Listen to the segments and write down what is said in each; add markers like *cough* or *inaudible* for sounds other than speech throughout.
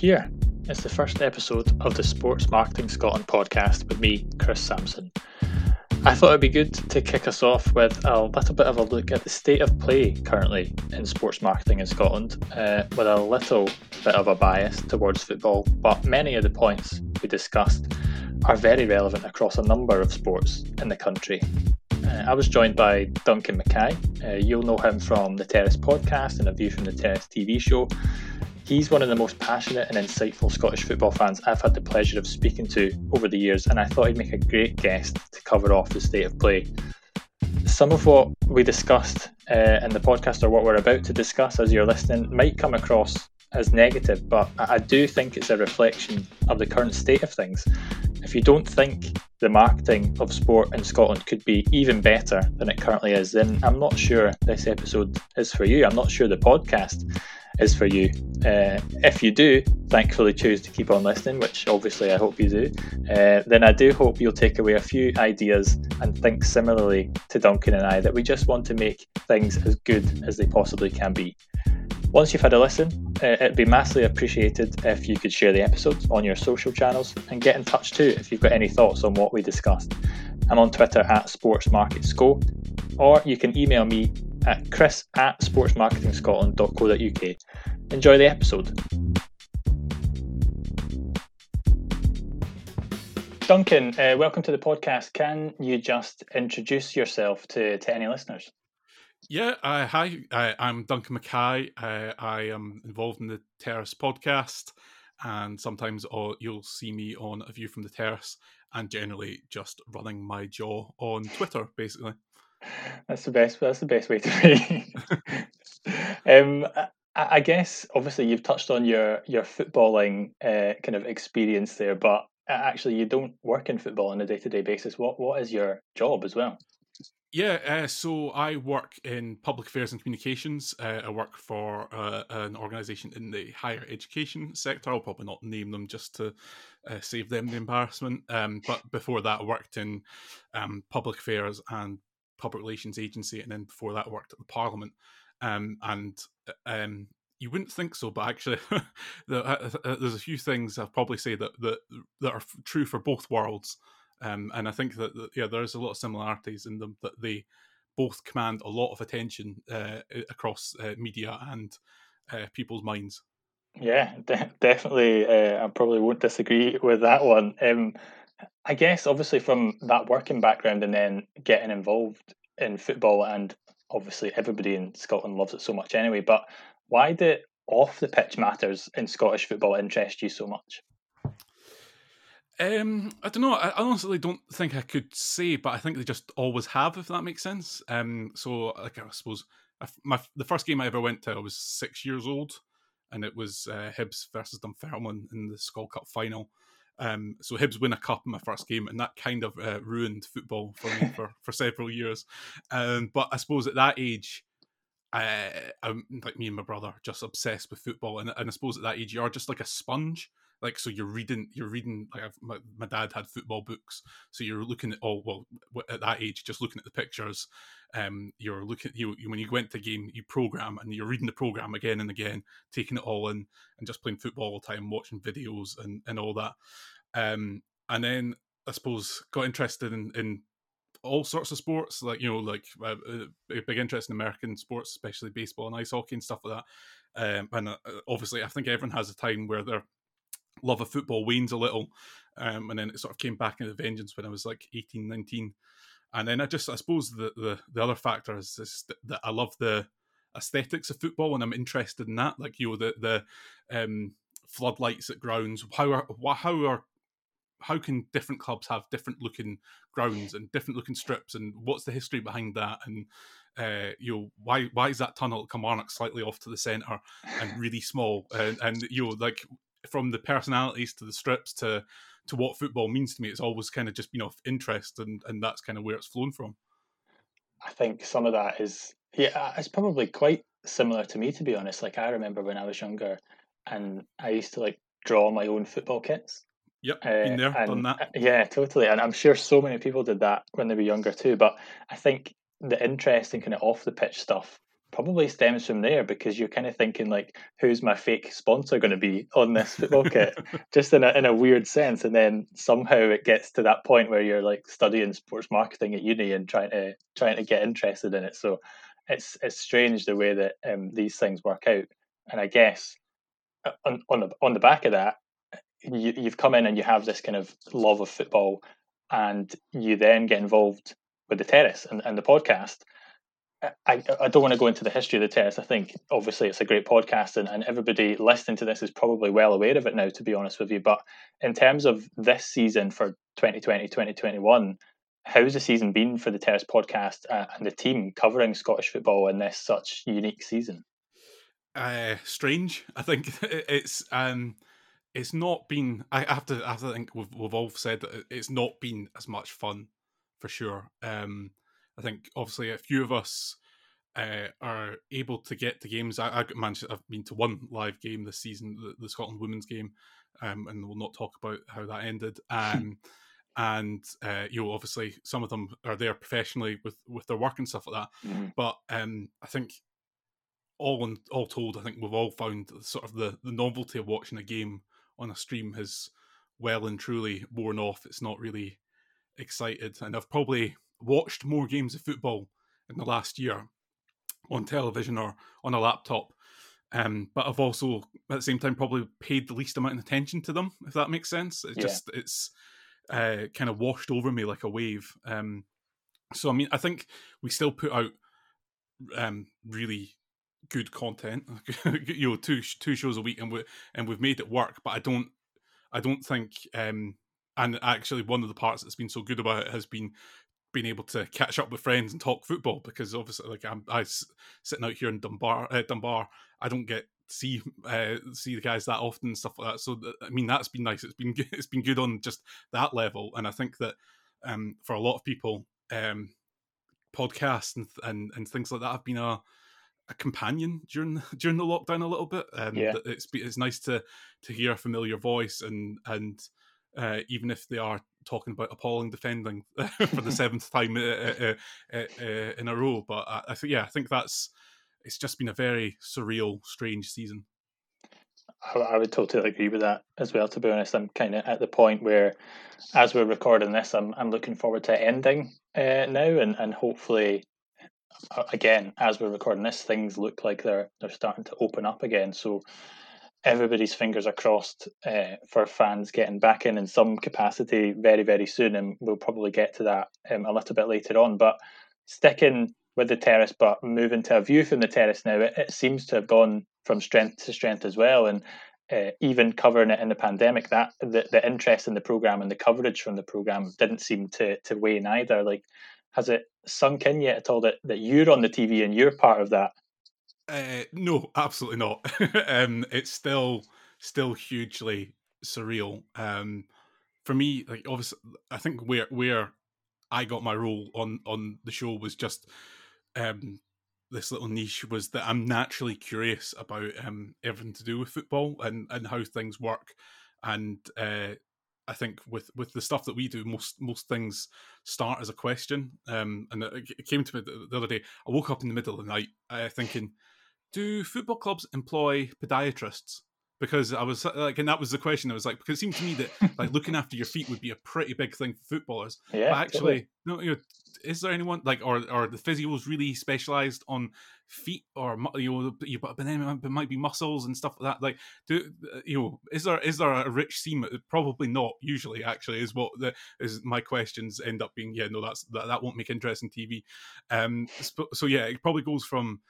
Here. It's the first episode of the Sports Marketing Scotland podcast with me, Chris Sampson. I thought it'd be good to kick us off with a little bit of a look at the state of play currently in sports marketing in Scotland, uh, with a little bit of a bias towards football, but many of the points we discussed are very relevant across a number of sports in the country. Uh, I was joined by Duncan Mackay. Uh, you'll know him from the Terrace podcast and A View from the Terrace TV show. He's one of the most passionate and insightful Scottish football fans I've had the pleasure of speaking to over the years, and I thought he'd make a great guest to cover off the state of play. Some of what we discussed uh, in the podcast, or what we're about to discuss as you're listening, might come across as negative, but I do think it's a reflection of the current state of things. If you don't think the marketing of sport in Scotland could be even better than it currently is, then I'm not sure this episode is for you. I'm not sure the podcast is for you. Uh, if you do, thankfully choose to keep on listening, which obviously I hope you do, uh, then I do hope you'll take away a few ideas and think similarly to Duncan and I that we just want to make things as good as they possibly can be. Once you've had a listen, uh, it'd be massively appreciated if you could share the episodes on your social channels and get in touch too if you've got any thoughts on what we discussed. I'm on Twitter at sports SportsMarketSco, or you can email me at chris at sportsmarketingscotland.co.uk. Enjoy the episode. Duncan, uh, welcome to the podcast. Can you just introduce yourself to, to any listeners? Yeah, uh, hi, I, am Duncan Mackay. Uh, I am involved in the Terrace podcast, and sometimes uh, you'll see me on A View from the Terrace, and generally just running my jaw on Twitter, basically. That's the best. That's the best way to *laughs* be. um, I, I, guess obviously you've touched on your your footballing uh, kind of experience there, but actually you don't work in football on a day to day basis. What what is your job as well? Yeah, uh, so I work in public affairs and communications. Uh, I work for uh, an organisation in the higher education sector. I'll probably not name them just to uh, save them the embarrassment. Um, but before that, I worked in um, public affairs and public relations agency, and then before that, worked at the Parliament. Um, and uh, um, you wouldn't think so, but actually, *laughs* uh, uh, there's a few things I'll probably say that that that are true for both worlds. Um, and I think that, that, yeah, there's a lot of similarities in them that they both command a lot of attention uh, across uh, media and uh, people's minds. Yeah, de- definitely. I probably won't disagree with that one. Um, I guess obviously from that working background and then getting involved in football and obviously everybody in Scotland loves it so much anyway, but why did off the pitch matters in Scottish football interest you so much? Um, I don't know. I honestly don't think I could say, but I think they just always have, if that makes sense. Um, so like I suppose my the first game I ever went to, I was six years old, and it was uh, Hibs versus Dunfermline in the Skol Cup final. Um, so Hibs win a cup in my first game, and that kind of uh, ruined football for me for, *laughs* for several years. Um, but I suppose at that age, uh, I'm like me and my brother, just obsessed with football, and, and I suppose at that age you are just like a sponge. Like so, you're reading, you're reading. Like I've, my, my dad had football books, so you're looking at oh well at that age, just looking at the pictures. Um, you're looking you, you when you went to the game, you program and you're reading the program again and again, taking it all in, and just playing football all the time, watching videos and and all that. Um, and then I suppose got interested in, in all sorts of sports, like you know, like uh, uh a big interest in American sports, especially baseball and ice hockey and stuff like that. Um, and uh, obviously, I think everyone has a time where their love of football wanes a little, um, and then it sort of came back into vengeance when I was like 18, 19. And then I just, I suppose the the, the other factor is, is that I love the aesthetics of football and I'm interested in that. Like you know, the the um, floodlights at grounds. How are how are how can different clubs have different looking grounds and different looking strips and what's the history behind that and uh, you know why why is that tunnel at Kilmarnock slightly off to the centre and really small and, and you know like from the personalities to the strips to to what football means to me it's always kind of just been of interest and and that's kind of where it's flown from I think some of that is yeah it's probably quite similar to me to be honest like I remember when I was younger and I used to like draw my own football kits Yep, uh, been there, and, done that. Uh, yeah, totally. And I'm sure so many people did that when they were younger too. But I think the interest in kind of off the pitch stuff probably stems from there because you're kind of thinking like, who's my fake sponsor going to be on this football kit, *laughs* just in a in a weird sense, and then somehow it gets to that point where you're like studying sports marketing at uni and trying to trying to get interested in it. So it's it's strange the way that um, these things work out, and I guess uh, on on the on the back of that, you, you've come in and you have this kind of love of football, and you then get involved with the terrace and, and the podcast I, I don't want to go into the history of the terrace. I think obviously it's a great podcast and, and everybody listening to this is probably well aware of it now, to be honest with you. But in terms of this season for 2020, 2021, how's the season been for the Terrace podcast uh, and the team covering Scottish football in this such unique season? Uh, strange. I think *laughs* it's um, it's not been. I have to. I have to think we've, we've all said that it's not been as much fun for sure. Um, I think obviously a few of us uh, are able to get to games. I, I managed. I've been to one live game this season, the, the Scotland women's game, um, and we'll not talk about how that ended. Um, *laughs* and uh, you know, obviously, some of them are there professionally with with their work and stuff like that. Mm-hmm. But um, I think all in, all told, I think we've all found sort of the the novelty of watching a game on a stream has well and truly worn off. It's not really excited, and I've probably watched more games of football in the last year on television or on a laptop. Um, but I've also at the same time probably paid the least amount of attention to them, if that makes sense. It's yeah. just it's uh, kind of washed over me like a wave. Um, so I mean, I think we still put out um, really good content, *laughs* you know, two two shows a week, and we and we've made it work. But I don't, I don't think, um, and actually, one of the parts that's been so good about it has been being able to catch up with friends and talk football because obviously like I'm I sitting out here in Dunbar uh, Dunbar I don't get see uh, see the guys that often and stuff like that. So th- I mean that's been nice. It's been good, *laughs* it's been good on just that level. And I think that um, for a lot of people um, podcasts and, and and things like that have been a a companion during *laughs* during the lockdown a little bit. Um, yeah. it's it's nice to to hear a familiar voice and and uh, even if they are talking about appalling defending *laughs* for the *laughs* seventh time uh uh, uh, uh, in a row. But I, I think, yeah, I think that's it's just been a very surreal, strange season. I would totally agree with that as well. To be honest, I'm kind of at the point where, as we're recording this, I'm I'm looking forward to ending uh, now, and and hopefully, again, as we're recording this, things look like they're they're starting to open up again. So everybody's fingers are crossed uh, for fans getting back in in some capacity very, very soon, and we'll probably get to that um, a little bit later on. But sticking with the terrace, but moving to a view from the terrace now, it, it seems to have gone from strength to strength as well. And uh, even covering it in the pandemic, that the, the interest in the program and the coverage from the program didn't seem to to wane either. Like, has it sunk in yet at all that, that you're on the TV and you're part of that? Uh, no, absolutely not. *laughs* um, it's still still hugely surreal. Um, for me, like obviously, I think where where I got my role on on the show was just um, this little niche was that I'm naturally curious about um, everything to do with football and and how things work, and uh, I think with with the stuff that we do, most most things start as a question. Um, and it, it came to me the, the, other day. I woke up in the middle of the night uh, thinking do football clubs employ podiatrists? Because I was like, and that was the question. I was like, because it seemed to me that like *laughs* looking after your feet would be a pretty big thing for footballers. Yeah, but actually, totally. no, you know, is there anyone like, or or the physios really specialized on feet, or you know, you but then it might be muscles and stuff like that. Like, do you know, is there is there a rich seam? Probably not. Usually, actually, is what the is my questions end up being. Yeah, no, that's that, that won't make interesting TV. Um, so, so yeah, it probably goes from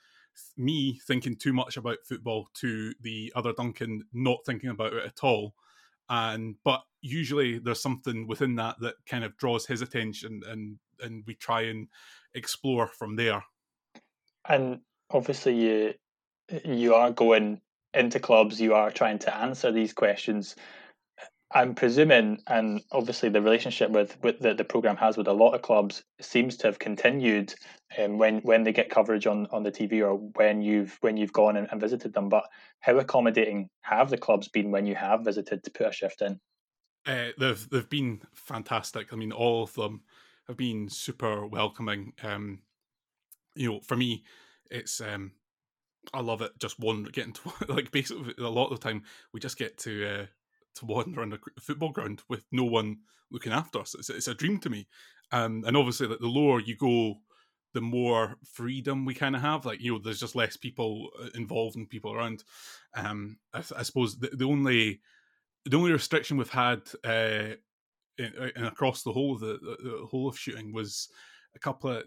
me thinking too much about football to the other Duncan not thinking about it at all. And but usually there's something within that that kind of draws his attention, and and we try and explore from there. And obviously, you you are going into clubs, you are trying to answer these questions I'm presuming, and obviously the relationship with, with that the program has with a lot of clubs seems to have continued um, when when they get coverage on, on the TV or when you've when you've gone and, and visited them. But how accommodating have the clubs been when you have visited to put a shift in? Uh, they've they've been fantastic. I mean, all of them have been super welcoming. Um, you know, for me, it's um, I love it. Just one getting to *laughs* like basically a lot of the time we just get to uh, to wander on a football ground with no one looking after us. It's, it's a dream to me. Um, and obviously, like the lower you go, the more freedom we kind of have. Like you know, there's just less people uh, involved and people around. Um, I, I suppose the, the only the only restriction we've had uh, in, in across the whole of the, the, the whole of shooting was a couple of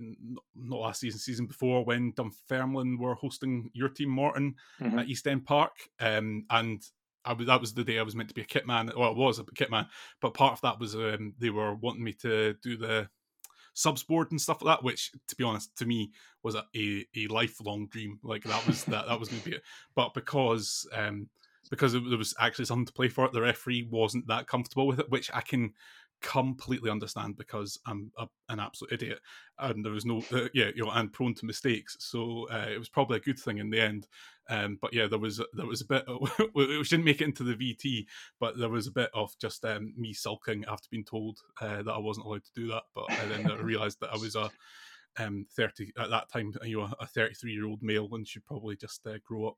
not last season, season before when Dunfermline were hosting your team Morton mm-hmm. at East End Park, um, and I was that was the day I was meant to be a kit man. Well, it was a kit man, but part of that was um, they were wanting me to do the subs board and stuff like that, which to be honest, to me was a, a, a lifelong dream. Like that was that that was going to be it. But because um, because there was actually something to play for it, the referee wasn't that comfortable with it, which I can completely understand because I'm a, an absolute idiot and there was no uh, yeah you know and prone to mistakes so uh, it was probably a good thing in the end um, but yeah there was there was a bit *laughs* we didn't make it into the VT but there was a bit of just um, me sulking after being told uh, that I wasn't allowed to do that but then I realized that I was a um, 30 at that time you know a 33 year old male and should probably just uh, grow up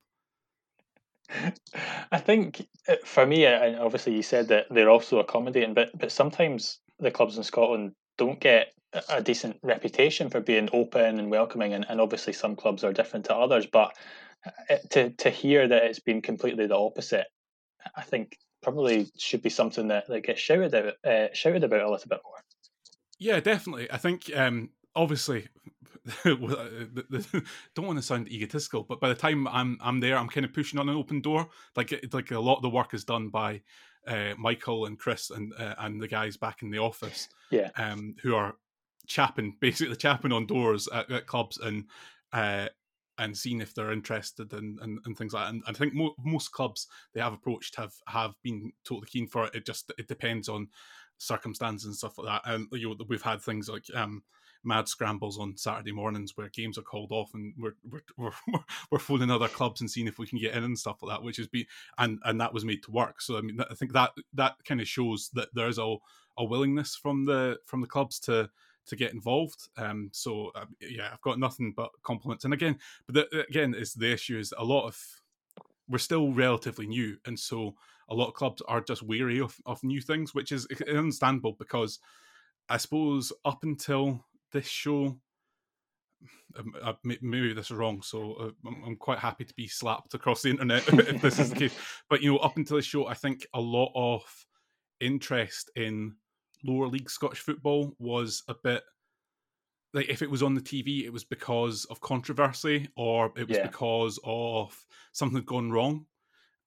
I think uh, for me, and obviously you said that they're also accommodating, but but sometimes the clubs in Scotland don't get a decent reputation for being open and welcoming, and, and obviously some clubs are different to others. But uh, to to hear that it's been completely the opposite, I think probably should be something that, that gets shouted about, uh, shouted about a little bit more. Yeah, definitely. I think um, obviously *laughs* *laughs* don't want to sound egotistical, but by the time I'm I'm there, I'm kind of pushing on an open door. Like like a lot of the work is done by uh, Michael and Chris and uh, and the guys back in the office, yeah, um, who are chapping *laughs* basically chapping on doors at, at clubs and uh, and seeing if they're interested and, and, and things like that. And I think mo- most clubs they have approached have have been totally keen for it. It just it depends on circumstances and stuff like that. And you know we've had things like um mad scrambles on Saturday mornings where games are called off and we're we're *laughs* we're, we're phoning other clubs and seeing if we can get in and stuff like that, which is be and and that was made to work. So I mean, I think that that kind of shows that there's a a willingness from the from the clubs to to get involved. Um, so uh, yeah, I've got nothing but compliments. And again, but the, again, is the issue is a lot of we're still relatively new, and so a lot of clubs are just wary of, of new things, which is understandable because I suppose up until this show um, uh, maybe this is wrong, so uh, I'm quite happy to be slapped across the internet *laughs* if this is the case. But you know, up until this show, I think a lot of interest in lower league Scottish football was a bit like if it was on the TV, it was because of controversy or it was yeah. because of something had gone wrong.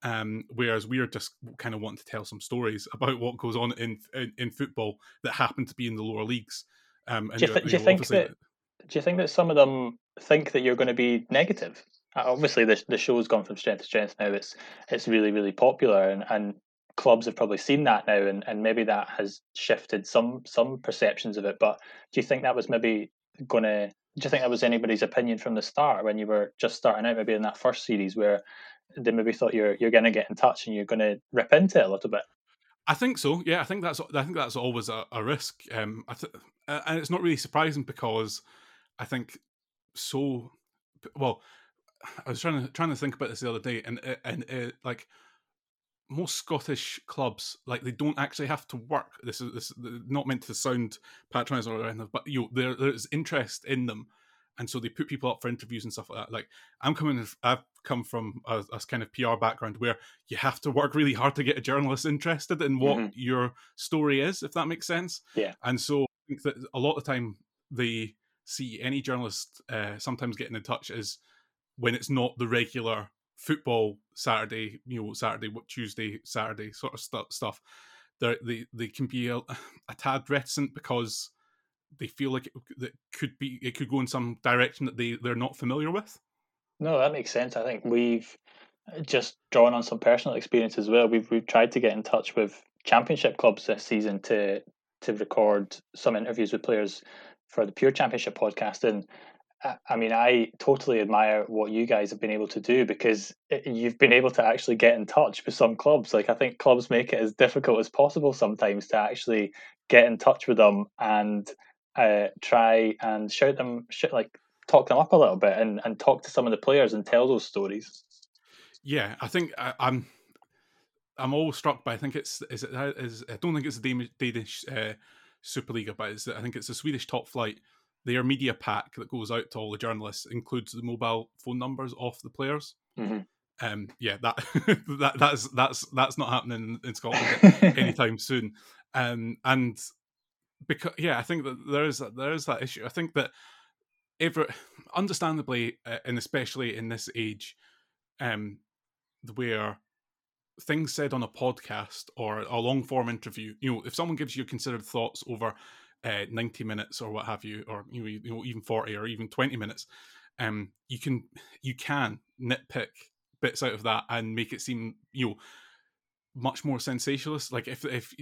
Um, whereas we're just kind of wanting to tell some stories about what goes on in, in, in football that happen to be in the lower leagues. Um, do you, th- do you think that? Do you think that some of them think that you're going to be negative? Uh, obviously, the the show's gone from strength to strength now. It's it's really really popular, and, and clubs have probably seen that now, and, and maybe that has shifted some some perceptions of it. But do you think that was maybe going to? Do you think that was anybody's opinion from the start when you were just starting out, maybe in that first series, where they maybe thought you're you're going to get in touch and you're going to rip into it a little bit? I think so. Yeah, I think that's I think that's always a, a risk. Um, I th- and it's not really surprising because I think so. Well, I was trying to trying to think about this the other day, and and uh, like most Scottish clubs, like they don't actually have to work. This is this is not meant to sound patronising or anything, but you know, there there's interest in them and so they put people up for interviews and stuff like that. Like I'm coming, I've come from a, a, kind of PR background where you have to work really hard to get a journalist interested in what mm-hmm. your story is, if that makes sense. Yeah. And so I think that a lot of the time they see any journalist uh, sometimes getting in touch is when it's not the regular football Saturday, you know, Saturday, Tuesday, Saturday sort of st- stuff. They they they can be a, *sighs* a tad reticent because they feel like it, that could be it could go in some direction that they they're not familiar with. No, that makes sense. I think we've uh, just drawn on some personal experience as well. We've we've tried to get in touch with championship clubs this season to to record some interviews with players for the Pure Championship podcast, and uh, I mean, I totally admire what you guys have been able to do because you've been able to actually get in touch with some clubs. Like, I think clubs make it as difficult as possible sometimes to actually get in touch with them and uh, try and shout them, shout, like talk them up a little bit and, and talk to some of the players and tell those stories. Yeah, I think I, I'm I'm always struck by. I think it's is it is I don't think it's the Danish uh, Superliga, but it's, I think it's the Swedish top flight. Their media pack that goes out to all the journalists includes the mobile phone numbers of the players. Mm-hmm. Um, yeah, that *laughs* that that's that's that's not happening in Scotland *laughs* anytime soon. Um, and because yeah, I think that there is there is that issue. I think that ever *sighs* understandably, uh, and especially in this age, um, where things said on a podcast or a long form interview, you know, if someone gives you considered thoughts over uh, 90 minutes or what have you, or you know, you know, even 40 or even 20 minutes, um, you can you can nitpick bits out of that and make it seem you know much more sensationalist. Like if if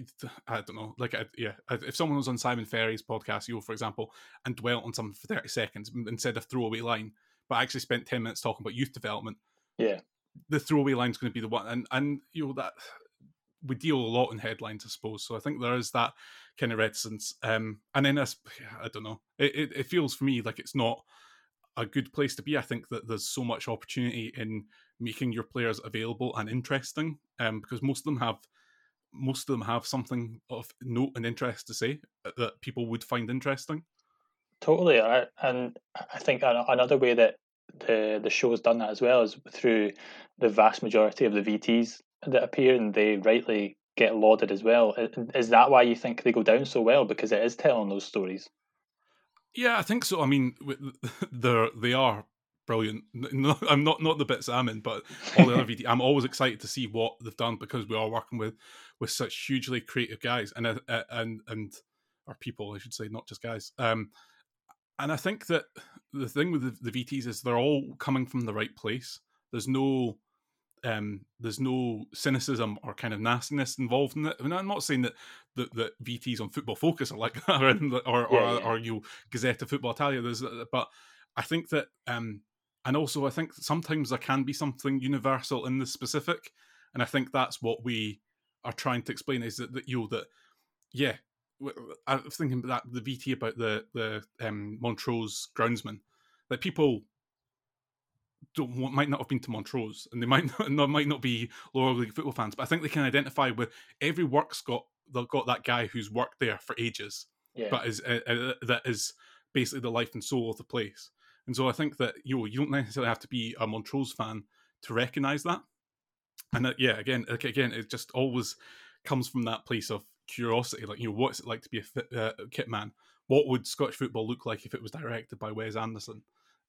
I don't know, like I, yeah, if someone was on Simon Ferry's podcast, you for example, and dwelt on something for 30 seconds and said a throwaway line, but actually spent 10 minutes talking about youth development, yeah, the throwaway line is going to be the one, and and you know that we deal a lot in headlines, I suppose. So I think there is that kind of reticence. Um, and then I, I don't know, it, it, it feels for me like it's not a good place to be. I think that there's so much opportunity in making your players available and interesting, um, because most of them have most of them have something of note and interest to say that people would find interesting. Totally, and I think another way that the the show has done that as well is through the vast majority of the VTs that appear, and they rightly get lauded as well. Is that why you think they go down so well? Because it is telling those stories. Yeah, I think so. I mean, *laughs* they're they are brilliant. *laughs* I'm not not the bits I'm in, but all the other *laughs* VT. I'm always excited to see what they've done because we are working with with such hugely creative guys and uh, uh and and our people, I should say, not just guys. Um, and I think that the thing with the, the VTs is they're all coming from the right place. There's no um, there's no cynicism or kind of nastiness involved in it. I mean, I'm not saying that that, that VTs on Football Focus are like *laughs* that, or or, yeah, or, yeah. or, you Gazzetta Football Italia. There's, uh, but I think that, um, and also I think sometimes there can be something universal in the specific, and I think that's what we are trying to explain is that, that you know that yeah, I was thinking about that the VT about the the um, Montrose groundsman that people don't might not have been to Montrose and they might *laughs* not might not be lower league football fans, but I think they can identify with every work's got they've got that guy who's worked there for ages, yeah. but is uh, uh, that is basically the life and soul of the place. And so I think that you know, you don't necessarily have to be a Montrose fan to recognise that. And that, yeah, again, again, it just always comes from that place of curiosity. Like, you know, what's it like to be a fit, uh, kit man? What would Scottish football look like if it was directed by Wes Anderson?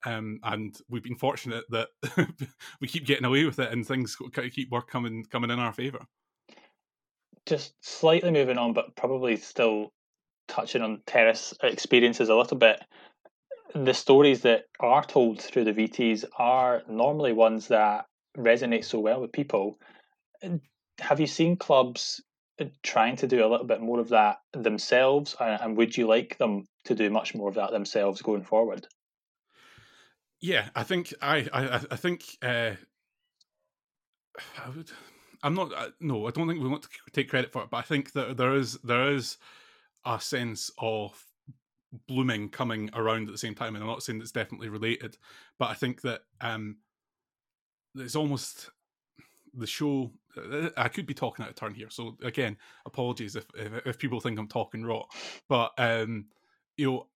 Um, and we've been fortunate that *laughs* we keep getting away with it, and things keep work coming coming in our favour. Just slightly moving on, but probably still touching on terrace experiences a little bit. The stories that are told through the VTs are normally ones that resonate so well with people. Have you seen clubs uh, trying to do a little bit more of that themselves, and would you like them to do much more of that themselves going forward? Yeah, I think I I, I think uh, *sighs* I would. I'm not. Uh, no, I don't think we want to take credit for it, but I think that there is there is a sense of blooming coming around at the same time, and I'm not saying it's definitely related, but I think that um, it's almost the show. Uh, I could be talking out of turn here, so again, apologies if if, if people think I'm talking raw, but um, you know,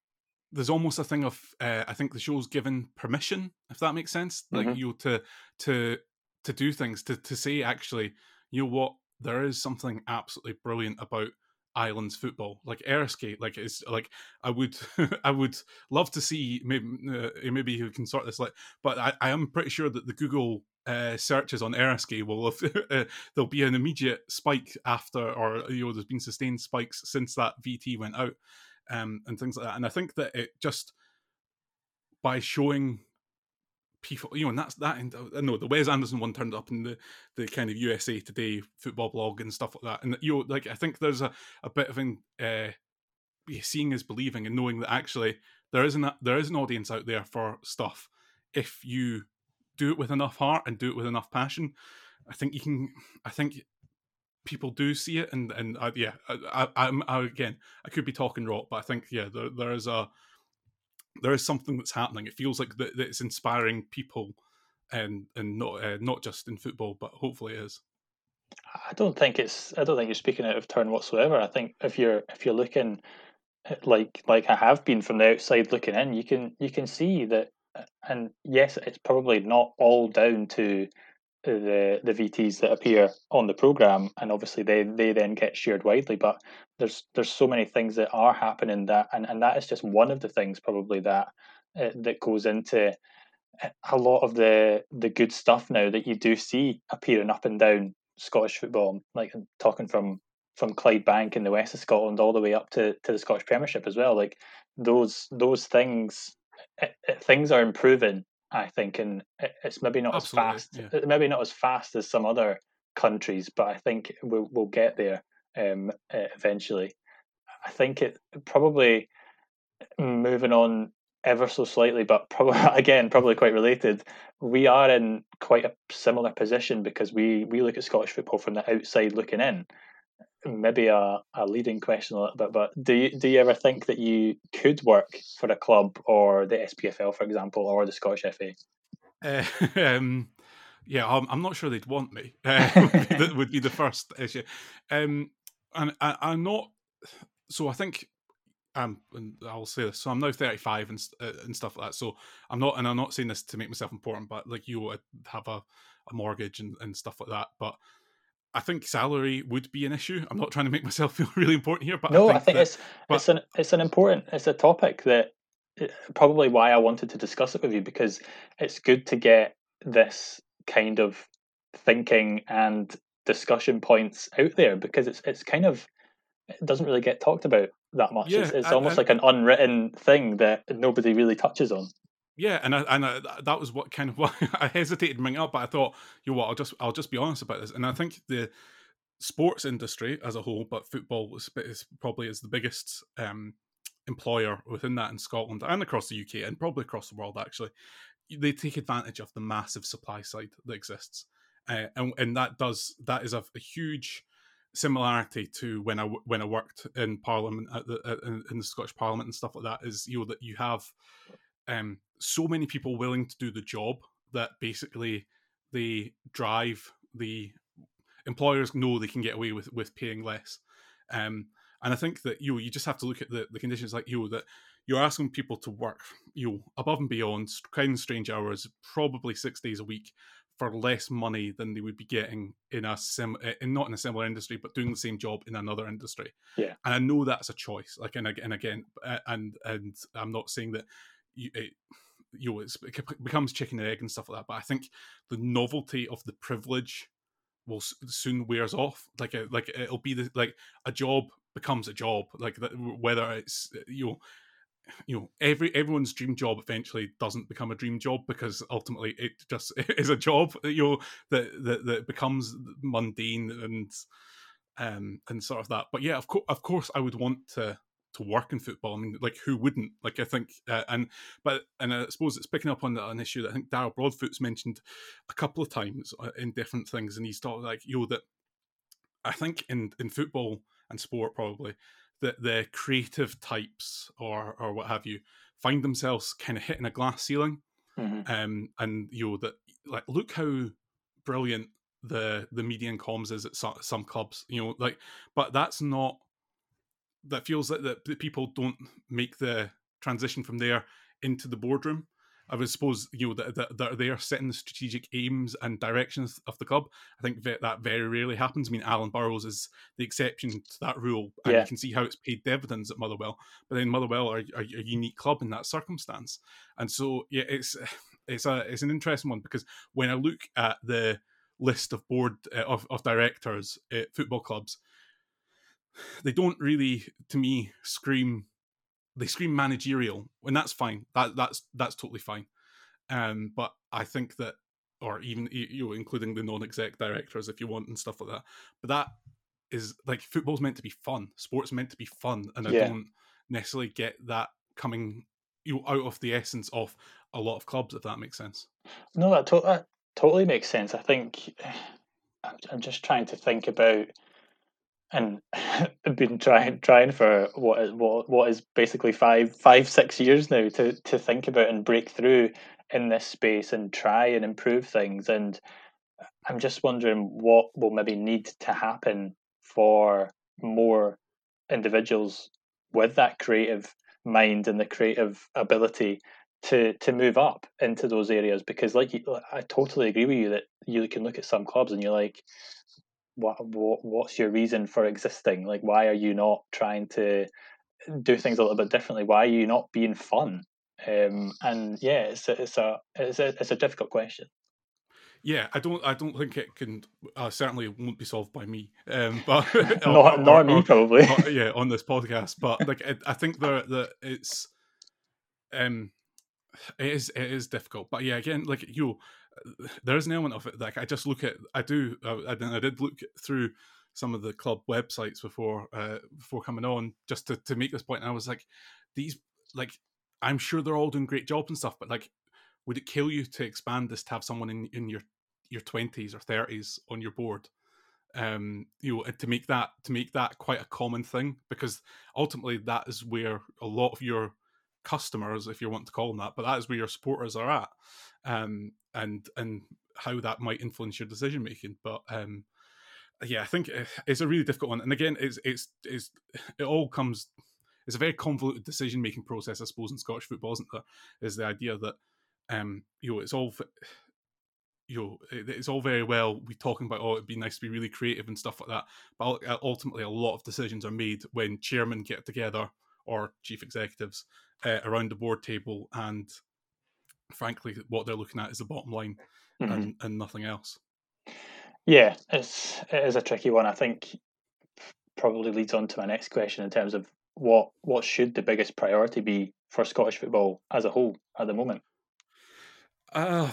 there's almost a thing of uh, I think the show's given permission, if that makes sense, like mm-hmm. you know, to to to do things to to say actually, you know what, there is something absolutely brilliant about islands football like Eriskay like it's like I would *laughs* I would love to see maybe uh, maybe who can sort this like but I, I am pretty sure that the Google uh, searches on Eriskay will *laughs* uh, there'll be an immediate spike after or you know there's been sustained spikes since that VT went out um, and things like that. And I think that it just by showing people, you know, and that's that. And I know the Wes Anderson one turned up in the the kind of USA Today football blog and stuff like that. And you know, like I think there's a, a bit of an uh, seeing is believing and knowing that actually there is an there is an audience out there for stuff if you do it with enough heart and do it with enough passion. I think you can. I think people do see it, and and uh, yeah, I, I, am again, I could be talking rot, but I think yeah, there, there is a there is something that's happening. It feels like that, that it's inspiring people, and and not uh, not just in football, but hopefully it is. I don't think it's. I don't think you're speaking out of turn whatsoever. I think if you're if you're looking eh, like like I have been from the outside looking in, you can you can see that. And yes, it's probably not all down to the the VTs that appear on the program, and obviously they they then get shared widely. But there's there's so many things that are happening that, and and that is just one of the things probably that uh, that goes into uh, a lot of the the good stuff now that you do see appearing up and down Scottish football. Like talking from from Clydebank in the west of Scotland all the way up to, to the Scottish Premiership as well. Like those those things it, it, things are improving I think, and it's maybe not Absolutely, as fast, yeah. maybe not as fast as some other countries, but I think we'll we'll get there um, eventually. I think it probably moving on ever so slightly, but probably *laughs* again probably quite related. We are in quite a similar position because we we look at Scottish football from the outside looking in, maybe a, a leading question a little bit, but do you do you ever think that you could work for a club or the SPFL, for example, or the Scottish FA? Uh, *laughs* um, yeah, I'm, I'm, not sure they'd want me. Uh, *laughs* *laughs* would, be the, would, be the, first issue, um, and I, I'm not. So I think um, and I'll say this. So I'm now 35 and uh, and stuff like that. So I'm not, and I'm not saying this to make myself important, but like you would have a, a mortgage and, and stuff like that. But I think salary would be an issue. I'm not trying to make *laughs* myself feel really important here, but no, I think, I think that, it's but, it's an it's an important it's a topic that eh, probably why I wanted to discuss it with you because it's good to get this kind of thinking and discussion points out there because it's it's kind of it doesn't really get talked about that much. Yeah, it's, it's almost like an unwritten thing that nobody really touches on. Yeah, and I, and I, that was what kind of *laughs* why I hesitated to bring up, but I thought, you know what, I'll just I'll just be honest about this, and I think the sports industry as a whole, but football is, is probably is the biggest um, employer within that in Scotland and across the UK and probably across the world. Actually, they take advantage of the massive supply side that exists, uh, and and that does that is a, a, huge similarity to when I when I worked in Parliament at the, at, in the Scottish Parliament and stuff like that. Is you know that you have um, so many people willing to do the job that basically they drive the employers know they can get away with with paying less. Um, and I think that you know, you just have to look at the, the conditions like you know, that you're asking people to work you know, above and beyond kind of strange hours, probably six days a week for less money than they would be getting in a sim in not in a similar industry but doing the same job in another industry yeah and i know that's a choice like and, and again and and i'm not saying that you, it, you know, it becomes chicken and egg and stuff like that. But I think the novelty of the privilege will soon wears off. Like a, like it'll be the, like a job becomes a job. Like that, whether it's you know, you know, every everyone's dream job eventually doesn't become a dream job because ultimately it just *laughs* is a job. You know that that, that becomes mundane and um and sort of that. But yeah, of course, of course, I would want to to work in football. I mean, like who wouldn't? Like I think, uh, and but and I suppose it's picking up on an issue that I think Darryl Broadfoot's mentioned a couple of times uh, in different things, and he's talked like you know that I think in in football and sport probably that the creative types or or what have you find themselves kind of hitting a glass ceiling, mm-hmm. um, and you know that like look how brilliant the the media and comms is at some, some clubs, you know, like, but that's not that feels like that people don't make the transition from there into the boardroom. I would suppose you know that, that, that they are setting the strategic aims and directions of the club. I think that, that very rarely happens. I mean, Alan Burrows is the exception to that rule, and yeah. you can see how it's paid dividends at Motherwell. But then Motherwell are, are, a unique club in that circumstance, and so yeah, it's *sighs* it's a it's an interesting one because when I look at the list of board uh, of, of directors at football clubs, they don't really, to me, scream. They scream managerial, and that's fine. That that's that's totally fine. Um, but I think that, or even you know, including the non-exec directors, if you want, and stuff like that. But that is like football's meant to be fun. Sports meant to be fun, and I yeah. don't necessarily get that coming you know, out of the essence of a lot of clubs, if that makes sense. No, that, to- that totally makes sense. I think *sighs* I'm just trying to think about and *laughs* been trying trying for what is what what is basically five five six years now to to think about and break through in this space and try and improve things. And i'm just wondering what will maybe need to happen for more individuals with that creative mind and the creative ability to to move up into those areas. Because like I totally agree with you that you can look at some clubs and you're like what, what what's your reason for existing like why are you not trying to do things a little bit differently why are you not being fun um, and yeah it's a, it's a it's a it's a difficult question yeah, I don't. I don't think it can. Uh, certainly, won't be solved by me. Um, *laughs* but not, *laughs* or, not me, probably. Or, yeah, *laughs* on this podcast. But like, it, I think that that it's, um, it is it is difficult. But yeah, again, like you, there is an element of it. Like I just look at. I do. I, I did look through some of the club websites before uh, before coming on just to to make this point. And I was like, these like I'm sure they're all doing great jobs and stuff, but like would it kill you to expand this to have someone in, in your your 20s or 30s on your board um you know to make that to make that quite a common thing because ultimately that is where a lot of your customers if you want to call them that but that is where your supporters are at um and and how that might influence your decision making. But um yeah i think it's a really difficult one. And again it's it's, it's it all comes it's a very convoluted decision making process i suppose in scottish football isn't there? Is the idea that um, you know, it's all you know, it's all very well we talking about oh, it'd be nice to be really creative and stuff like that, but ultimately a lot of decisions are made when chairmen get together or chief executives uh, around the board table, and frankly, what they're looking at is the bottom line mm-hmm. and, and nothing else. Yeah, it's it is a tricky one. I think probably leads on to my next question in terms of what what should the biggest priority be for Scottish football as a whole at the moment. Uh,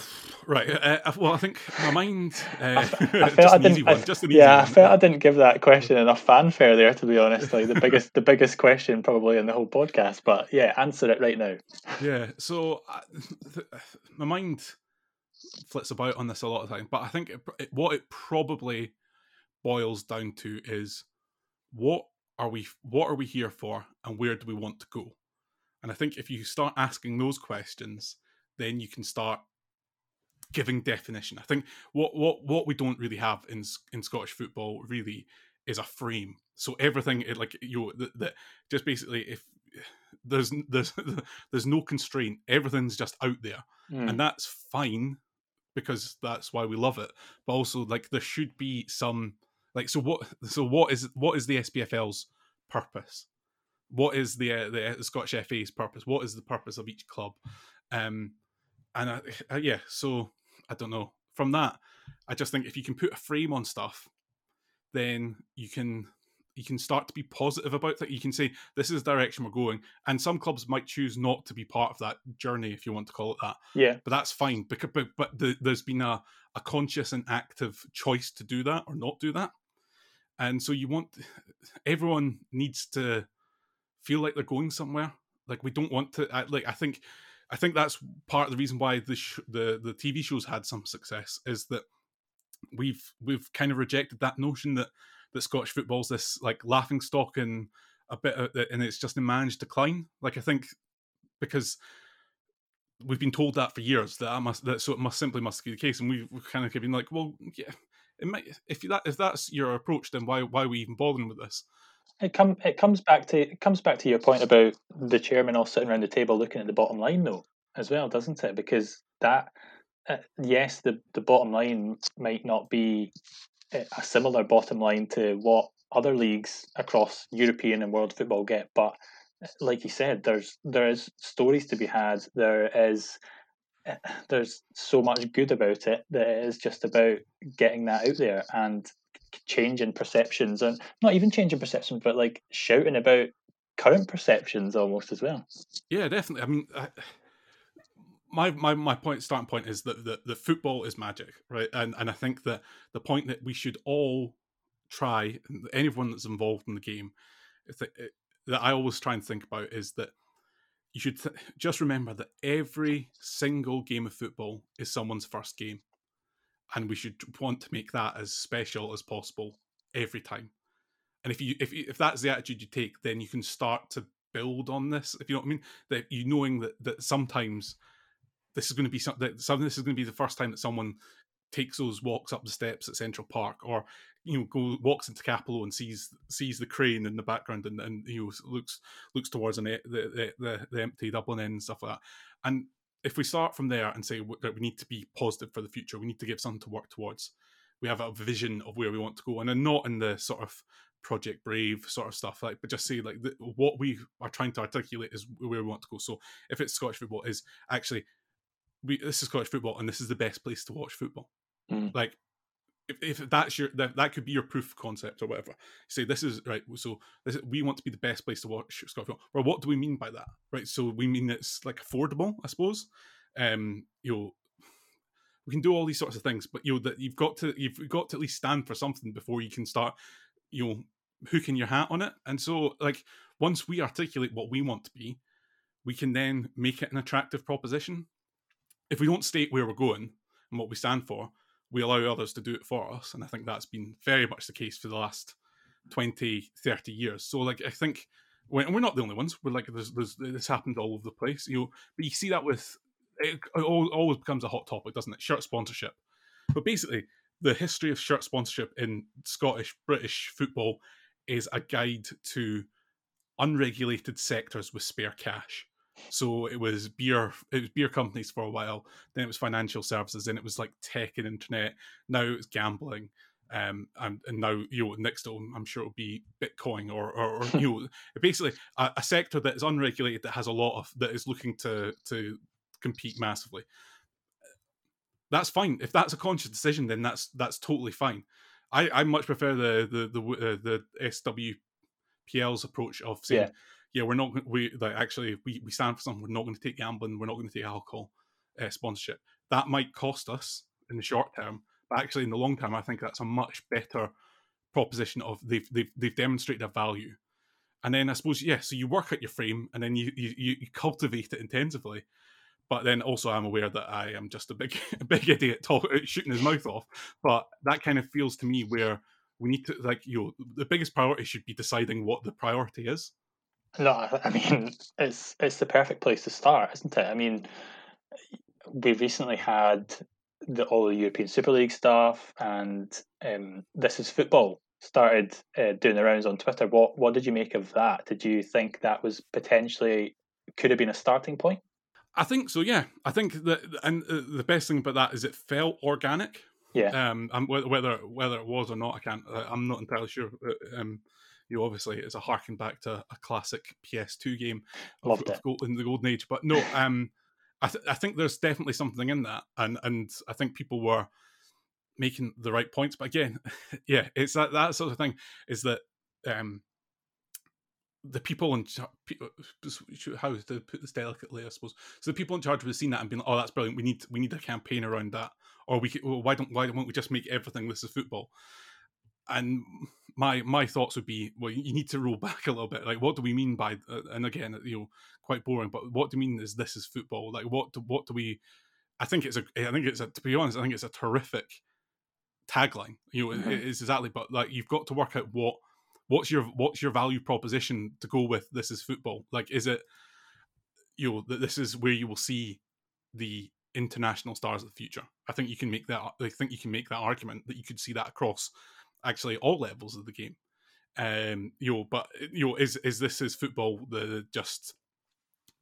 right. Uh, well, I think my mind. Uh, I, *laughs* felt I didn't. One, yeah, I felt I didn't give that question enough fanfare there. To be honest, like the biggest, the biggest question probably in the whole podcast. But yeah, answer it right now. Yeah. So uh, th- my mind flits about on this a lot of time, but I think it, it, what it probably boils down to is what are we what are we here for, and where do we want to go? And I think if you start asking those questions, then you can start giving definition. I think what what what we don't really have in in Scottish football really is a frame. So everything it like you know, that just basically if there's there's *laughs* there's no constraint, everything's just out there, mm. and that's fine because that's why we love it. But also like there should be some like so what so what is what is the SPFL's purpose? What is the uh, the Scottish FA's purpose? What is the purpose of each club? Um, and I, I, uh, yeah, so I don't know. From that, I just think if you can put a frame on stuff, then you can you can start to be positive about that. You can say this is the direction we're going, and some clubs might choose not to be part of that journey, if you want to call it that. Yeah, but that's fine because but, but the, there's been a a conscious and active choice to do that or not do that, and so you want everyone needs to feel like they're going somewhere. Like we don't want to like I think I think that's part of the reason why the sh- the the TV shows had some success is that we've we've kind of rejected that notion that that Scottish football's this like laughing stock and a bit of, uh, and it's just a managed decline. Like I think because we've been told that for years that, that must that so it must simply must be the case, and we've, we've kind of been like, well, yeah, it might if that if that's your approach, then why why are we even bothering with this? It come it comes back to it comes back to your point about the chairman all sitting around the table looking at the bottom line though as well, doesn't it? Because that uh, yes, the the bottom line might not be a similar bottom line to what other leagues across European and world football get, but uh, like you said, there's there is stories to be had. There is uh, there's so much good about it that it is just about getting that out there and changing perceptions and not even changing perceptions, but like shouting about current perceptions almost as well. Yeah, definitely. I mean, I, my my my point starting point is that the, the football is magic, right? And and I think that the point that we should all try, anyone that's involved in the game, that, eh, that I always try and think about is that you should th- just remember that every single game of football is someone's first game and we should want to make that as special as possible every time. And if you if if that's the attitude you take, then you can start to build on this. If you know what I mean, that you knowing that that sometimes this is going to be something that some this is going to be the first time that someone takes those walks up the steps at Central Park, or you know, go walks into Cappielow and sees sees the crane in the background, and, and you know looks looks towards an, the, the, the the empty Dublin end and stuff like that. And if we start from there and say that we need to be positive for the future, we need to give something to work towards. We have a vision of where we want to go, and then not in the sort of Project Brave sort of stuff, like, but just say like the, what we are trying to articulate is where we want to go. So if it's Scottish football, is actually we this is Scottish football, and this is the best place to watch football. Mm. Like if, if that's your that, that could be your proof concept or whatever. say this is right. So this is, we want to be the best place to watch football. Well, what do we mean by that? Right. So we mean it's like affordable, I suppose. Um, you know, we can do all these sorts of things, but you know that you've got to you've got to at least stand for something before you can start, you know, hooking your hat on it. And so, like once we articulate what we want to be, we can then make it an attractive proposition. If we don't state where we're going and what we stand for, we allow others to do it for us. And I think that's been very much the case for the last 20, 30 years. So, like, I think, when, we're not the only ones. We're like, there's, there's, this happened all over the place. You know, but you see that with, it always becomes a hot topic, doesn't it? Shirt sponsorship. But basically, the history of shirt sponsorship in Scottish, British football is a guide to unregulated sectors with spare cash. So it was beer, it was beer companies for a while. Then it was financial services. Then it was like tech and internet. Now it's gambling. Um, and, and now you know next to I'm sure it'll be Bitcoin or or, or *laughs* you know basically a, a, sector that is unregulated that has a lot of that is looking to to compete massively. That's fine if that's a conscious decision. Then that's that's totally fine. I, I much prefer the the the uh, the SWPL's approach of saying yeah yeah, we're not we like actually we, we stand for something. We're not going to take gambling. We're not going to take alcohol uh, sponsorship. That might cost us in the short term, but actually in the long term, I think that's a much better proposition of they've they've, they've demonstrated a value. And then I suppose yeah, so you work at your frame and then you you, you cultivate it intensively. But then also I'm aware that I am just a big *laughs* a big idiot talk, *laughs* shooting his mouth off. But that kind of feels to me where we need to like you know the biggest priority should be deciding what the priority is no, I mean it's it's the perfect place to start, isn't it? I mean, we recently had the all the European Super League stuff, and um, this is football started uh, doing the rounds on Twitter. What what did you make of that? Did you think that was potentially could have been a starting point? I think so. Yeah, I think that, and uh, the best thing about that is it felt organic. Yeah. Um, and whether whether it was or not, I can't. I'm not entirely sure. Uh, um, you know, obviously it's a harken back to a classic PS2 game of, of Gold, in the golden age. But no, *laughs* um, I, th- I think there's definitely something in that, and and I think people were making the right points. But again, *laughs* yeah, it's that that sort of thing is that um, the people in charge, how to put this delicately, I suppose. So the people in charge would have seen that and been like, "Oh, that's brilliant. We need we need a campaign around that." Or we could, well, why don't why don't we just make everything this is football? and my my thoughts would be well you need to roll *laughs* back a little bit. Like what do we mean by uh, and again you know quite boring but what do we mean is this is football? Like what do, what do we i think it's a i think it's a to be honest i think it's a terrific tagline you know mm-hmm. it is exactly but like you've got to work out what what's your what's your value proposition to go with this is football? Like is it you know that this is where you will see the international stars of the future? I think you can make that i think you can make that argument that you could see that across actually all levels of the game. Um, you know, but you know, is is this is football the just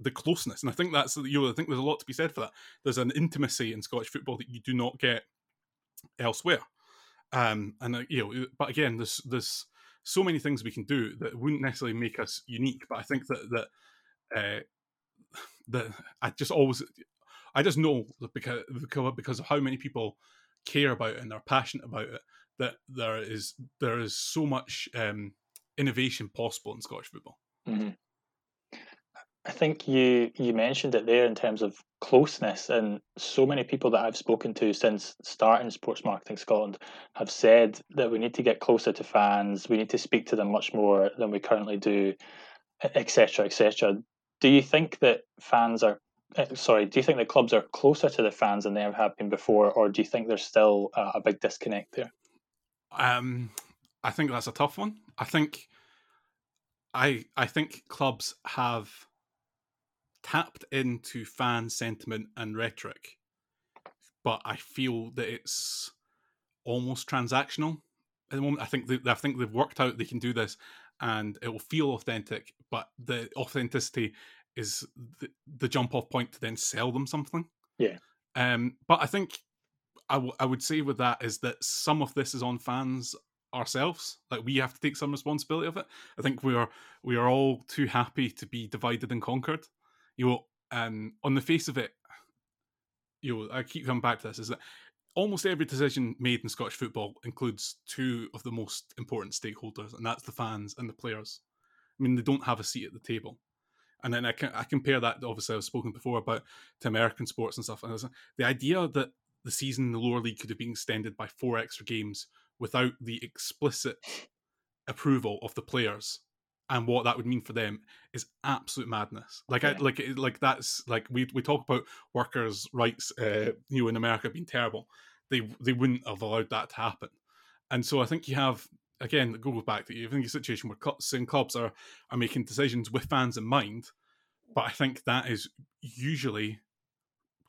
the closeness? And I think that's you know, I think there's a lot to be said for that. There's an intimacy in Scottish football that you do not get elsewhere. Um, and uh, you know, but again, there's there's so many things we can do that wouldn't necessarily make us unique. But I think that that uh, that I just always I just know because because of how many people care about it and are passionate about it that there is there is so much um, innovation possible in Scottish football. Mm-hmm. I think you you mentioned it there in terms of closeness, and so many people that I've spoken to since starting Sports Marketing Scotland have said that we need to get closer to fans. We need to speak to them much more than we currently do, etc., etc. Do you think that fans are uh, sorry, do you think that clubs are closer to the fans than they have been before, or do you think there's still a, a big disconnect there? Um, I think that's a tough one. I think I I think clubs have tapped into fan sentiment and rhetoric, but I feel that it's almost transactional at the moment. I think they, I think they've worked out they can do this, and it will feel authentic. But the authenticity is the, the jump off point to then sell them something. Yeah. Um, but I think I, w- I would say with that is that some of this is on fans ourselves. Like we have to take some responsibility of it. I think we are we are all too happy to be divided and conquered. You know, um, on the face of it, you know, I keep coming back to this: is that almost every decision made in Scottish football includes two of the most important stakeholders, and that's the fans and the players. I mean, they don't have a seat at the table. And then I, can, I compare that, obviously, I've spoken before about to American sports and stuff. And the idea that the season in the lower league could have been extended by four extra games without the explicit approval of the players and what that would mean for them is absolute madness. Like yeah. I like like that's like we we talk about workers' rights, uh, you know, in America being terrible. They they wouldn't have allowed that to happen, and so I think you have again it goes back to you. I think a situation where clubs, and clubs are are making decisions with fans in mind, but I think that is usually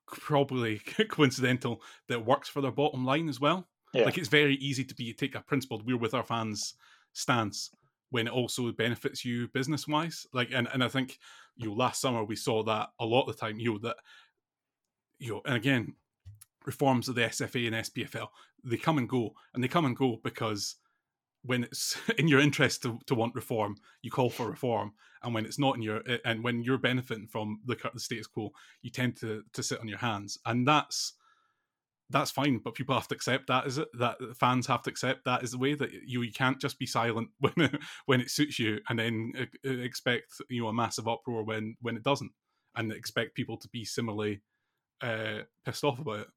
probably *laughs* coincidental that works for their bottom line as well. Yeah. Like it's very easy to be take a principled we're with our fans stance when it also benefits you business wise. Like and, and I think you know, last summer we saw that a lot of the time, you know, that you know, and again, reforms of the SFA and SPFL, they come and go, and they come and go because when it's *laughs* in your interest to, to want reform, you call for reform, and when it's not in your eh, and when you're benefiting from the, the status quo, you tend to to sit on your hands, and that's that's fine, but people have to accept that. Is it that fans have to accept that is the way that you you can't just be silent *laughs* when when it suits you, and then eh, eh, expect you know a massive uproar when when it doesn't, and expect people to be similarly uh, pissed off about it.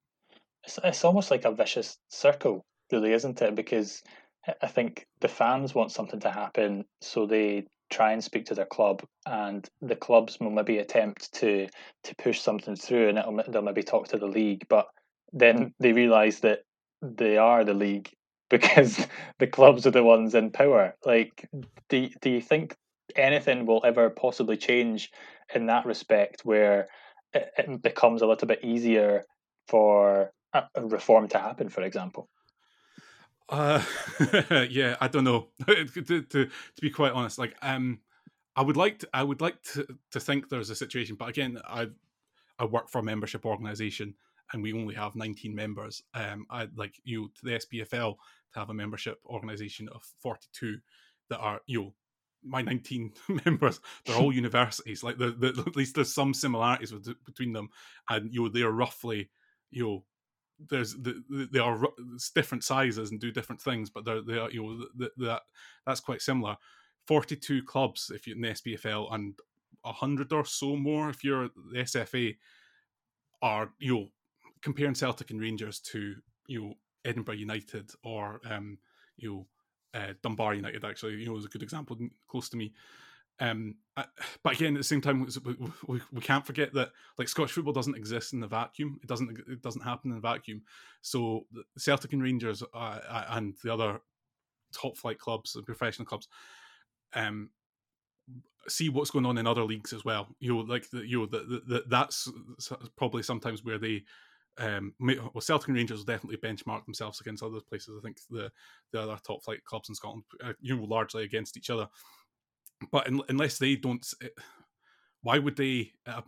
It's, it's almost like a vicious circle, really, isn't it? Because I think the fans want something to happen, so they try and speak to their club, and the clubs will maybe attempt to to push something through, and it'll, they'll maybe talk to the league, but then they realise that they are the league *laughs* because the clubs are the ones in power. Like, do do you think anything will ever possibly change in that respect, where it, it becomes a little bit easier for a, a reform to happen, for example? Uh, *laughs* yeah, I don't know. *laughs* to, to, to be quite honest, like um, I would like to, I would like to, to think there's a situation, but again, I I work for a membership organization and we only have 19 members. Um, I like you know, to the SPFL to have a membership organization of 42 that are you know my 19 *laughs* members they're all universities like the, the, at least there's some similarities with, between them and you know they're roughly you know there's the, they are different sizes and do different things, but they're they are you know that that's quite similar. Forty two clubs if you're in the SPFL and hundred or so more if you're the SFA are you know comparing Celtic and Rangers to you know Edinburgh United or um, you know uh, Dunbar United actually you know is a good example close to me um, but again, at the same time, we, we, can't forget that like Scottish football doesn't exist in the vacuum. It doesn't it doesn't happen in a vacuum. So Celtic and Rangers uh, and the other top flight clubs and professional clubs, um, see what's going on in other leagues as well. You know, like the, you know, the, that's probably sometimes where they. Um, well, Celtic and Rangers will definitely benchmark themselves against other places. I think the the other top flight clubs in Scotland, uh, you know, largely against each other but in, unless they don't eh, why would they *laughs* at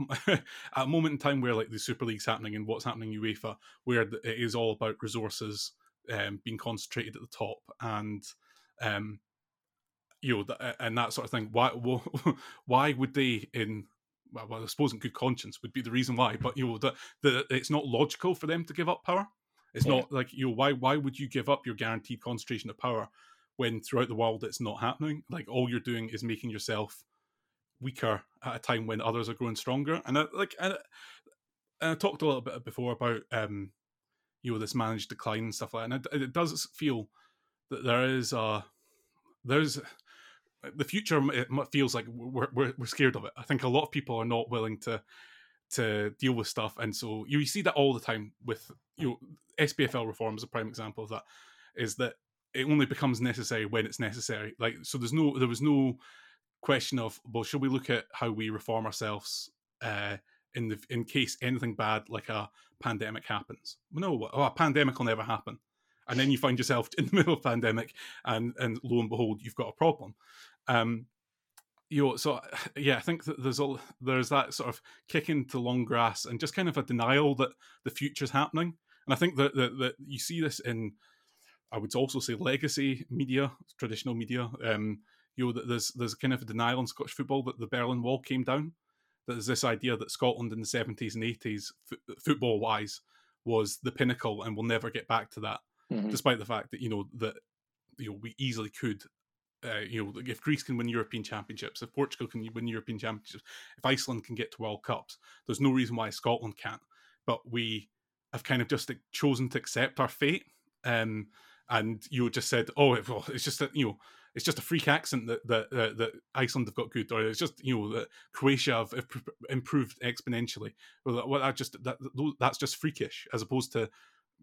a, moment in time where like the super league's happening and what's happening in uefa where it is all about resources um, being concentrated at the top and um, you know and that sort of thing why *laughs* why would they in well, I suppose in good conscience would be the reason why, but you know that it's not logical for them to give up power. It's yeah. not like you know why why would you give up your guaranteed concentration of power when throughout the world it's not happening. Like all you're doing is making yourself weaker at a time when others are growing stronger. And I, like and, and I talked a little bit before about um, you know this managed decline and stuff like that. And it, it does feel that there is a there's the future. It feels like we're, we're we're scared of it. I think a lot of people are not willing to to deal with stuff, and so you see that all the time with you know SPFL reform is a prime example of that. Is that it only becomes necessary when it's necessary. Like so, there's no there was no question of well, should we look at how we reform ourselves uh, in the in case anything bad like a pandemic happens? No, oh, a pandemic will never happen. And then you find yourself *laughs* in the middle of pandemic, and and lo and behold, you've got a problem. Um, you know, so *sighs* yeah, I think that there's all there's that sort of kick into long grass and just kind of a denial that the future's happening. And I think that that, that you see this in, I would also say, legacy media, traditional media. Um, you know, that there's there's kind of a denial in Scottish football that the Berlin Wall came down. That there's this idea that Scotland in the 70s and 80s, f- football wise, was the pinnacle and we'll never get back to that, mm-hmm. despite the fact that you know that you know we easily could uh, you know, if Greece can win European championships, if Portugal can win European championships, if Iceland can get to World Cups, there's no reason why Scotland can't. But we have kind of just chosen to accept our fate. Um, and you just said, "Oh, well, it's just that you know, it's just a freak accent that that uh, that Iceland have got good, or it's just you know that Croatia have improved exponentially." Well, that, that just that that's just freakish, as opposed to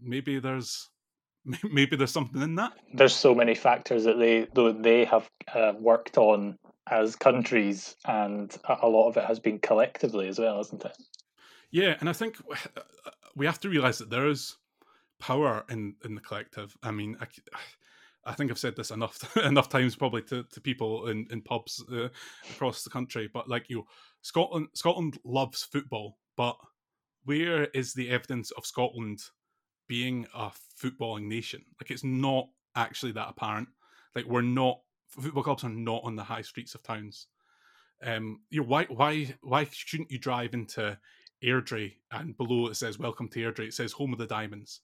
maybe there's *laughs* maybe there's something in that. There's so many factors that they though they have uh, worked on as countries, and a lot of it has been collectively as well, isn't it? Yeah, and I think we have to realize that there is power in in the collective. I mean, I, I think I've said this enough *laughs* enough times probably to, to people in in pubs uh, across the country, but like you, know, Scotland Scotland loves football, but where is the evidence of Scotland being a footballing nation. Like it's not actually that apparent. Like we're not football clubs are not on the high streets of towns. Um, you know, why why why shouldn't you drive into Airdrie and below it says "Welcome to Airdrie"? It says "Home of the Diamonds."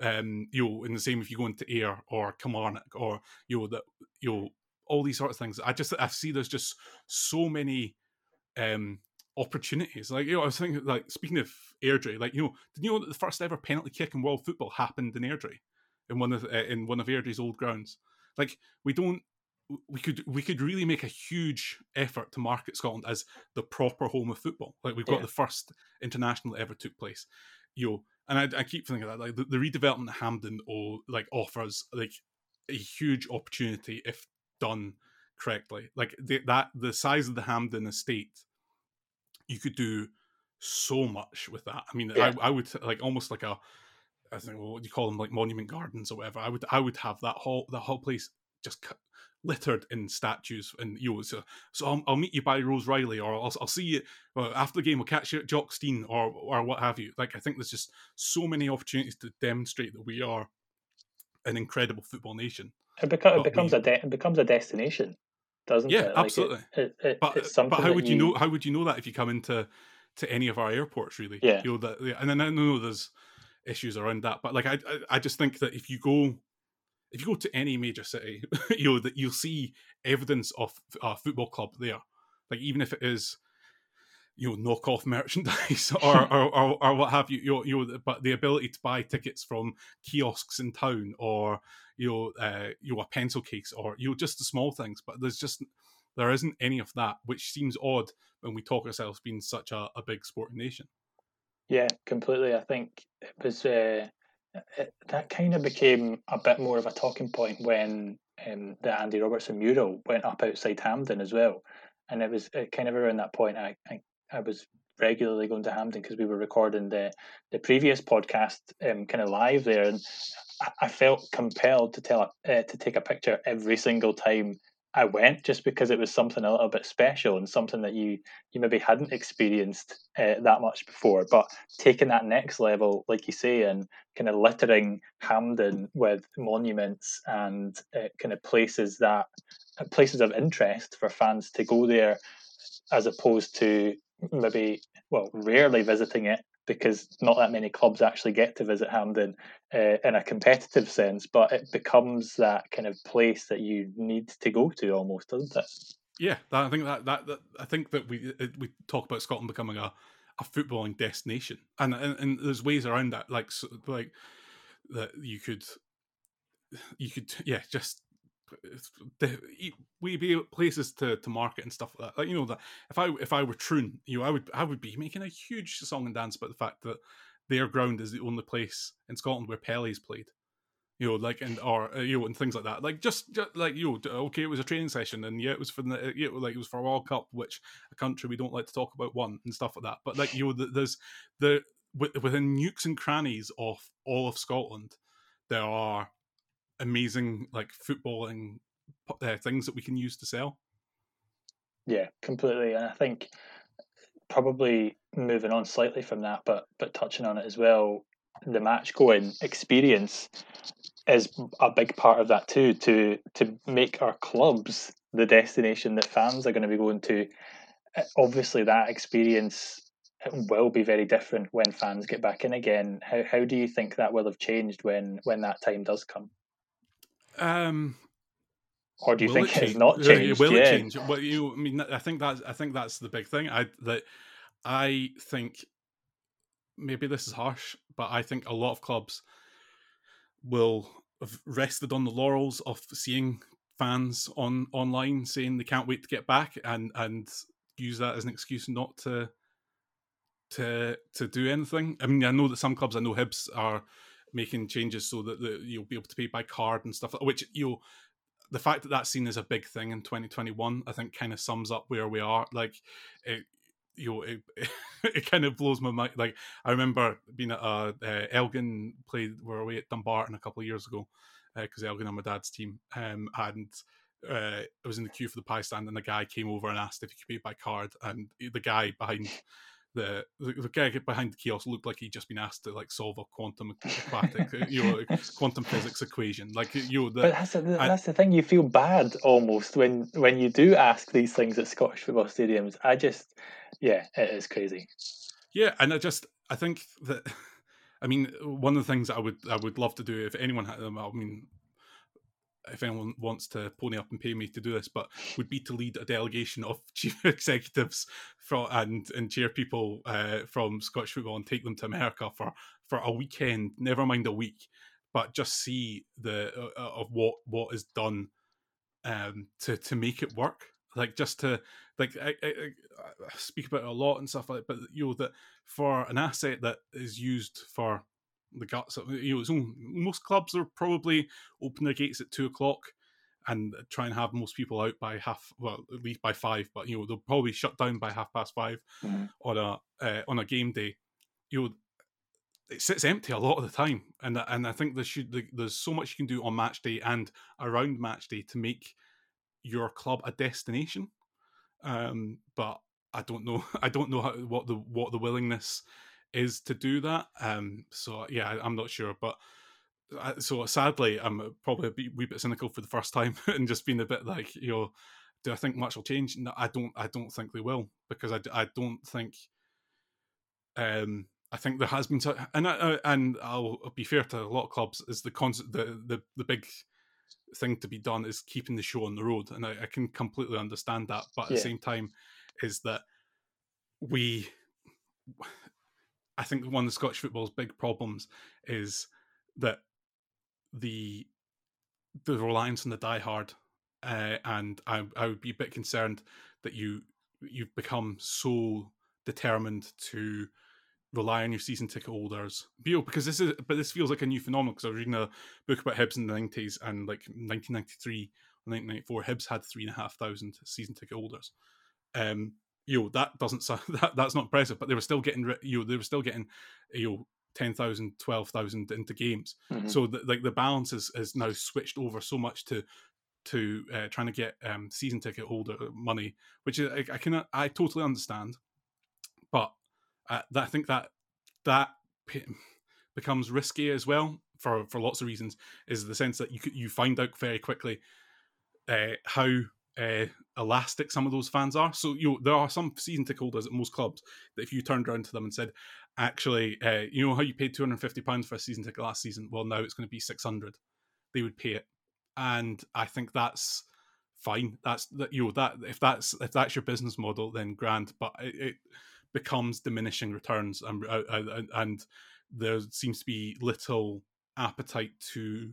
Um, you know, and the same if you go into Ayr or Kilmarnock or you know that you know all these sorts of things. I just I see there's just so many um opportunities. Like you know, I was thinking, like speaking of Airdrie, like you know, did you know that the first ever penalty kick in world football happened in Airdrie, in one of uh, in one of Airdrie's old grounds? Like we don't, we could we could really make a huge effort to market Scotland as the proper home of football. Like we've got yeah. the first international that ever took place, you know. And I, I keep thinking that like the, the redevelopment of Hampden or like offers like a huge opportunity if done correctly. Like the, that the size of the Hampden estate you could do so much with that. I mean, yeah. I, I would like almost like a, I think well, what do you call them, like monument gardens or whatever. I would I would have that whole the whole place just littered in statues and you know so, so I'll, I'll meet you by Rose Reilly or I'll, I'll see you well, after the game we'll catch you at Jock Stein or or what have you like I think there's just so many opportunities to demonstrate that we are an incredible football nation it, it becomes we, a de- it becomes a destination doesn't yeah, it? Like absolutely. It, it, but, uh, but how would you... you... know? How would you know that if you come into to any of our airports? Really, yeah. You know that, and then I know there's issues around that, but like I, I, I just think that if you go, if you go to any major city, *laughs* you know that you'll see evidence of a football club there. Like even if it is you know knockoff *laughs* merchandise or, *laughs* or, or, or, what have you, you know, you know, but the ability to buy tickets from kiosks in town or you know uh, you know a pencil case or you know just the small things but there's just there isn't any of that which seems odd when we talk ourselves being such a, a big sporting nation yeah completely i think it was uh, it, that kind of became a bit more of a talking point when um, the andy robertson mural went up outside Hampden as well. And it was uh, kind of around that point I, I I was regularly going to Hampden because we were recording the the previous podcast um, kind of live there, and I, I felt compelled to tell uh, to take a picture every single time I went, just because it was something a little bit special and something that you you maybe hadn't experienced uh, that much before. But taking that next level, like you say, and kind of littering Hampden with monuments and uh, kind of places that uh, places of interest for fans to go there as opposed to maybe well rarely visiting it because not that many clubs actually get to visit Hampden uh, in a competitive sense, but it becomes that kind of place that you need to go to almost, doesn't it? Yeah, I think that, that, that I think that we we talk about Scotland becoming a, a footballing destination, and, and and there's ways around that, like like that you could you could yeah just we be places to, to market and stuff like that. Like, you know that if I if I were Troon, you know, I would I would be making a huge song and dance about the fact that their ground is the only place in Scotland where Pele's played. you know, like and or uh, you know, and things like that. Like just, just like you know, okay, it was a training session, and yeah, it was for the you know, like it was for a World Cup, which a country we don't like to talk about won and stuff like that. But like you know, there's the within nukes and crannies of all of Scotland, there are amazing like footballing uh, things that we can use to sell. Yeah, completely, and I think probably moving on slightly from that, but but touching on it as well, the match going experience is a big part of that too. To to make our clubs the destination that fans are going to be going to. Eh, obviously, that experience will be very different when fans get back in again. How how do you think that will have changed when when that time does come? Um, or do you think it it's not changed? Will it change? Well, you, I mean, I think that's I think that's the big thing. I that I think maybe this is harsh, but I think a lot of clubs will have rested on the laurels of seeing fans on online saying they can't wait to get back and and use that as an excuse not to to to do anything. I mean, I know that some clubs, I know Hibs are making changes so that the, you'll be able to pay by card and stuff, which you know, the fact that that's seen as a big thing in 2021, I think, kind of sums up where we are. Like, it, you know, it, *laughs* it, kind of blows my mind. Like, I remember being at a, uh, Elgin played, we were away at Dumbarton a couple of years ago because uh, Elgin are my dad's team, um, and uh, I was in the queue for the pie stand, and the guy came over and asked if he could pay by card, and the guy behind the, the guy behind the kiosk looked like he'd just been asked to like solve a quantum aquatic, uh, you know, *laughs* quantum physics equation. Like you know, the, but that's, the, that's the thing. You feel bad almost when when you do ask these things at Scottish football stadiums. I just, yeah, it is crazy. Yeah, and I just I think that. *laughs* I mean, one of the things I would I would love to do if anyone had them. I mean, if anyone wants to pony up and pay me to do this, but would be to lead a delegation of *laughs* chief executives from and and chair people uh, from Scottish football and take them to America for for a weekend, never mind a week, but just see the uh, uh of what what is done um, to to make it work. Like just to like I, I, I speak about it a lot and stuff like, that, but you know that for an asset that is used for the guts of you know most clubs are probably open their gates at two o'clock and try and have most people out by half well at least by five but you know they'll probably shut down by half past 5 mm-hmm. on a uh, on a game day you know it sits empty a lot of the time and and I think there should there's so much you can do on match day and around match day to make your club a destination um but I don't know *laughs* I don't know how, what the what the willingness is to do that. Um, so yeah, I'm not sure, but uh, so sadly, I'm probably a wee bit cynical for the first time *laughs* and just being a bit like, you know, do I think much will change? No, I don't. I don't think they will because I, I don't think. Um, I think there has been, such, and I, and I'll be fair to a lot of clubs. Is the concept the the the big thing to be done is keeping the show on the road, and I, I can completely understand that. But at yeah. the same time, is that we I think one of the Scottish football's big problems is that the the reliance on the diehard, uh, and I, I would be a bit concerned that you you've become so determined to rely on your season ticket holders. Because this is, but this feels like a new phenomenon. Because I was reading a book about Hibs in the nineties, and like 1993 1994, Hibs had three and a half thousand season ticket holders. Um, you know that doesn't *laughs* that that's not impressive but they were still getting you know they were still getting you know 10,000 12,000 into games mm-hmm. so the, like the balance is is now switched over so much to to uh, trying to get um, season ticket holder money which is, I, I can I totally understand but uh, that, I think that that *laughs* becomes risky as well for for lots of reasons is the sense that you you find out very quickly uh, how uh, elastic some of those fans are. So you know, there are some season ticket holders at most clubs that if you turned around to them and said, actually, uh, you know how you paid two hundred and fifty pounds for a season ticket last season? Well, now it's going to be six hundred. They would pay it, and I think that's fine. That's that you know that if that's if that's your business model, then grand. But it, it becomes diminishing returns, and uh, uh, and there seems to be little appetite to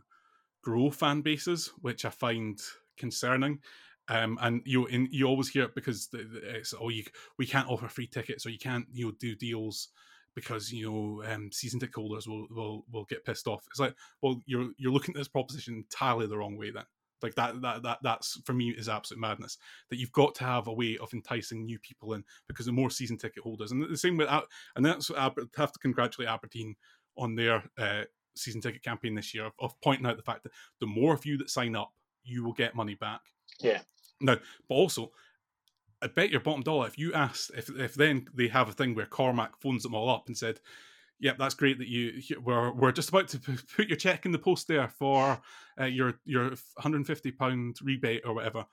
grow fan bases, which I find concerning. Um, and you in, you always hear it because it's oh you we can't offer free tickets or you can't you know do deals because you know um, season ticket holders will, will will get pissed off. It's like, well, you're you're looking at this proposition entirely the wrong way. Then, like that that that that's for me is absolute madness. That you've got to have a way of enticing new people in because the more season ticket holders, and the same with and that's I have to congratulate Aberdeen on their uh, season ticket campaign this year of, of pointing out the fact that the more of you that sign up, you will get money back. Yeah. Now, but also I bet your bottom dollar if you asked if if then they have a thing where Cormack phones them all up and said, "Yep, that's great that you we're we're just about to *laughs* put your check in the post there for uh, your your 150 pound rebate or whatever."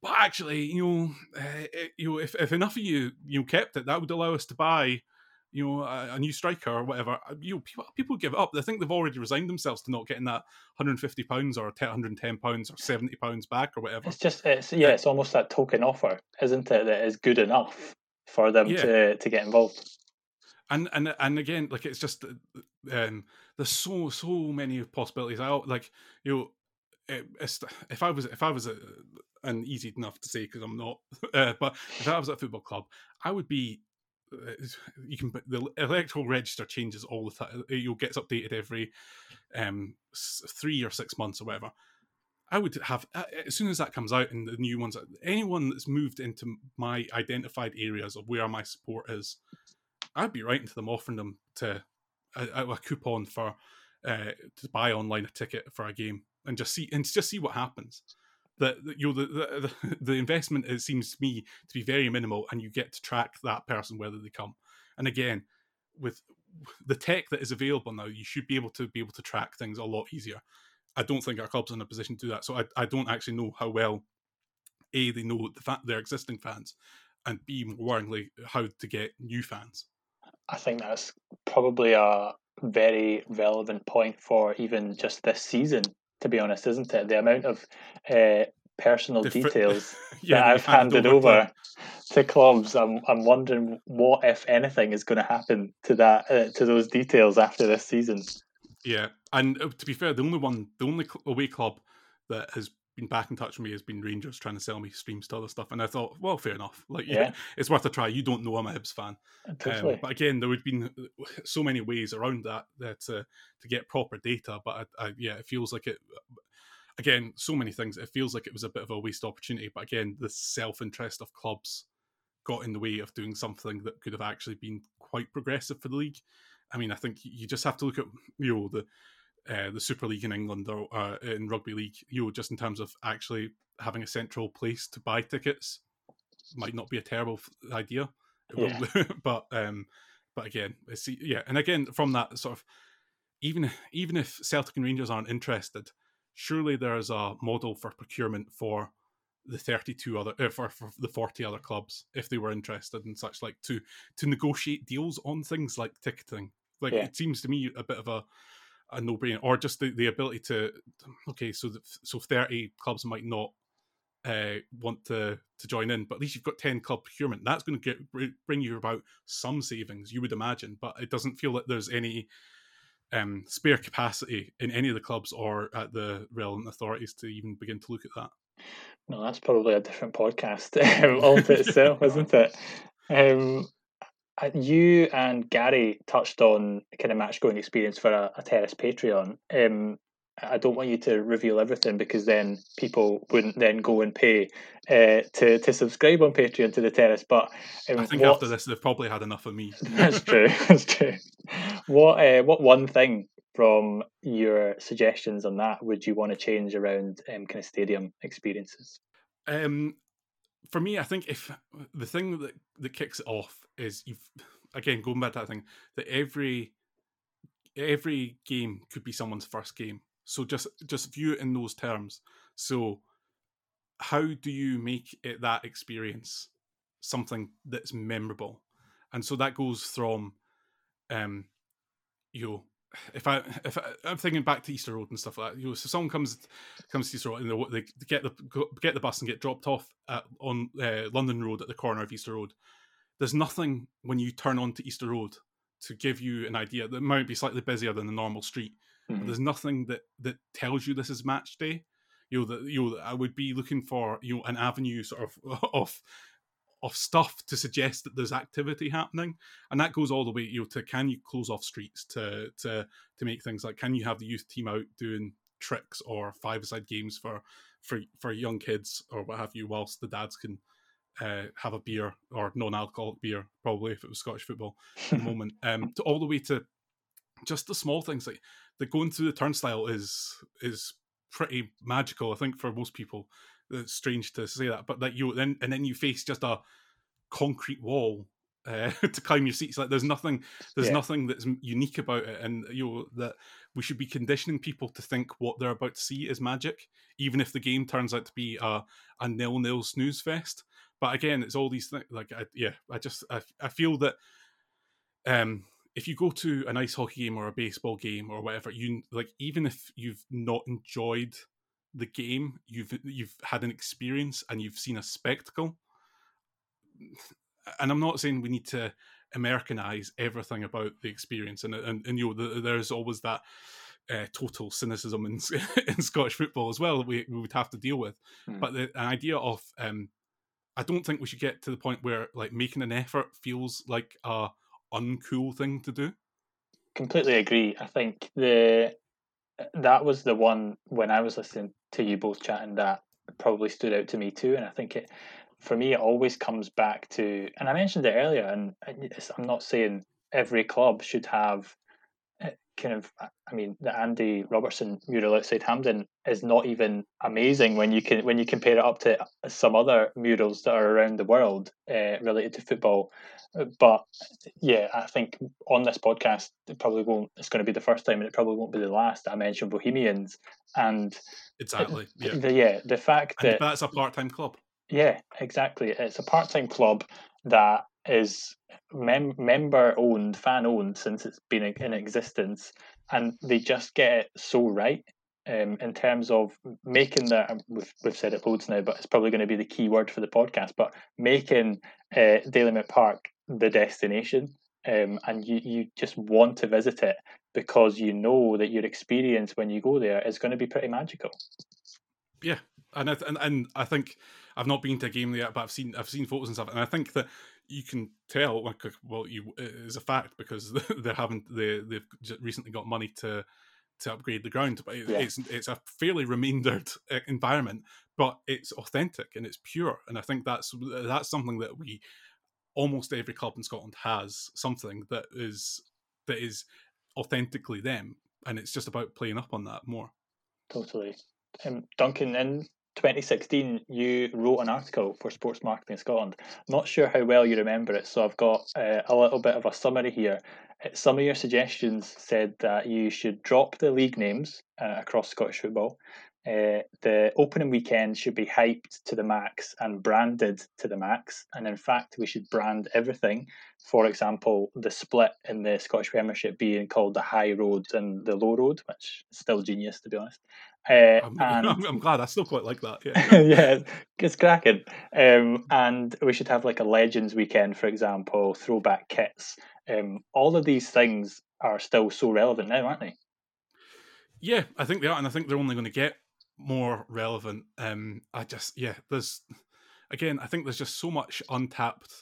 But actually, you know, uh, you know, if, if enough of you you kept it, that would allow us to buy you know, a, a, new striker or whatever, uh, you know, people, people give up. They think they've already resigned themselves to not getting that 150 pounds or 110 pounds or 70 pounds back or whatever. It's just, it's yeah, it's almost that token offer, isn't it? That is good enough for them yeah. to to get involved. And and and again, like it's just, um, there's so so many possibilities. I like you know. It, if I was if I was a, and easy enough to say because I'm not, *laughs* uh, but if I was at a football club, I would be you can the electoral register changes all the time. It gets updated every um, three or six months or whatever. I would have as soon as that comes out and the new ones. Anyone that's moved into my identified areas of where my support is, I'd be writing to them, offering them to a, a coupon for uh, to buy online a ticket for a game and just see and just see what happens that you know the, the *laughs* the investment it seems to me to be very minimal and you get to track that person whether they come. And again with *laughs* the tech that is available now you should be able to be able to track things a lot easier. I don't think our club's in a position to do that. So i, I don't actually know how well a they know the fact their existing fans and b more worryingly how to get new fans. I think that's probably a very relevant point for even just this season to be honest, isn't it? The amount of uh, personal details *laughs* yeah, that I've handed over, over to clubs. I'm I'm wondering what, if anything, is going to happen to that uh, to those details after this season. Yeah, and uh, to be fair, the only one, the only away club that has been back in touch with me has been Rangers trying to sell me streams to other stuff, and I thought, well, fair enough. Like, yeah, yeah *laughs* it's worth a try. You don't know I'm a Hibs fan, totally. um, but again, there would have been uh, so many ways around that that uh, to get proper data. But I, I, yeah, it feels like it. Again, so many things. It feels like it was a bit of a waste opportunity. But again, the self interest of clubs got in the way of doing something that could have actually been quite progressive for the league. I mean, I think you just have to look at you know the uh, the Super League in England or uh, in rugby league, you know, just in terms of actually having a central place to buy tickets, might not be a terrible idea. Yeah. *laughs* but um, but again, it's yeah, and again from that sort of even even if Celtic and Rangers aren't interested, surely there's a model for procurement for the 32 other uh, for, for the 40 other clubs if they were interested in such like to to negotiate deals on things like ticketing like yeah. it seems to me a bit of a a no brainer, or just the, the ability to okay, so the, so thirty clubs might not uh, want to to join in, but at least you've got ten club procurement. That's going to get bring you about some savings, you would imagine, but it doesn't feel like there's any um, spare capacity in any of the clubs or at the relevant authorities to even begin to look at that. No, that's probably a different podcast *laughs* all to itself, *laughs* isn't it? Um, you and Gary touched on kind of match going experience for a, a Terrace Patreon. Um, I don't want you to reveal everything because then people wouldn't then go and pay uh, to to subscribe on Patreon to the Terrace. But um, I think what, after this, they've probably had enough of me. *laughs* *laughs* that's true. *laughs* That's true. What uh, what one thing from your suggestions on that would you want to change around um, kind of stadium experiences? Um, for me, I think if the thing that that kicks it off is you've *sighs* again going back to that thing that every every game could be someone's first game. So just just view it in those terms. So how do you make it that experience something that's memorable? And so that goes from um you know *sighs* if I *sighs* if I, am thinking back to Easter Road and stuff like that, you know, so someone comes comes to Easter Road and they, they get the get the bus and get dropped off at, on uh, London Road at the corner of Easter Road. There's nothing when you turn onto Easter Road to give you an idea that might be slightly busier than the normal street. Mm-hmm. But there's nothing that that tells you this is match day. You know that you know I would be looking for you know an avenue sort of *laughs* of of stuff to suggest that there's activity happening, and that goes all the way you know, to can you close off streets to to to make things like can you have the youth team out doing tricks or five-a-side games for for for young kids or what have you, whilst the dads can uh, have a beer or non-alcoholic beer, probably if it was Scottish football *laughs* at the moment, um, to all the way to just the small things like the going through the turnstile is is pretty magical. I think for most people, it's strange to say that, but that you then and then you face just a concrete wall *laughs* uh, to climb your seats. Like there's nothing, there's yeah. nothing that's unique about it, and you know that we should be conditioning people to think what they're about to see is magic, even if the game turns out to be a a nil nil snooze fest. But again, it's all these things. Like I, yeah, I just I, I feel that um if you go to an ice hockey game or a baseball game or whatever, you like even if you've not enjoyed the game, you've you've had an experience and you've seen a spectacle. And I'm not saying we need to Americanize everything about the experience, and and, and you know the, there's always that uh, total cynicism in, *laughs* in Scottish football as well that we, we would have to deal with. Mm. But the idea of um, I don't think we should get to the point where like making an effort feels like a uncool thing to do. Completely agree. I think the that was the one when I was listening to you both chatting that probably stood out to me too, and I think it for me it always comes back to, and I mentioned it earlier, and I'm not saying every club should have kind of I mean the Andy Robertson mural outside Hampden is not even amazing when you can when you compare it up to some other murals that are around the world uh, related to football. But yeah, I think on this podcast it probably won't. It's going to be the first time, and it probably won't be the last. I mentioned Bohemians and exactly yeah the, yeah the fact and that that's a part time club. Yeah, exactly. It's a part time club that is mem- member owned, fan owned since it's been in existence, and they just get it so right. Um, in terms of making um, we've, we've said it loads now, but it's probably going to be the key word for the podcast. But making uh, Park the destination, um, and you, you just want to visit it because you know that your experience when you go there is going to be pretty magical. Yeah, and I and, and I think I've not been to a game yet, but I've seen I've seen photos and stuff, and I think that you can tell like well you it is a fact because *laughs* they haven't they they've recently got money to to upgrade the ground but yeah. it's it's a fairly remaindered uh, environment but it's authentic and it's pure and i think that's that's something that we almost every club in scotland has something that is that is authentically them and it's just about playing up on that more totally um, duncan in 2016, you wrote an article for Sports Marketing Scotland. Not sure how well you remember it, so I've got uh, a little bit of a summary here. Uh, some of your suggestions said that you should drop the league names uh, across Scottish football. Uh, the opening weekend should be hyped to the max and branded to the max. And in fact, we should brand everything. For example, the split in the Scottish Premiership being called the High Road and the Low Road, which is still genius, to be honest. Uh, I'm, *laughs* and, I'm, glad. I still quite like that. Yeah, *laughs* yeah it's cracking. Um, and we should have like a Legends weekend, for example, throwback kits. Um, all of these things are still so relevant now, aren't they? Yeah, I think they are, and I think they're only going to get more relevant. Um, I just yeah, there's again, I think there's just so much untapped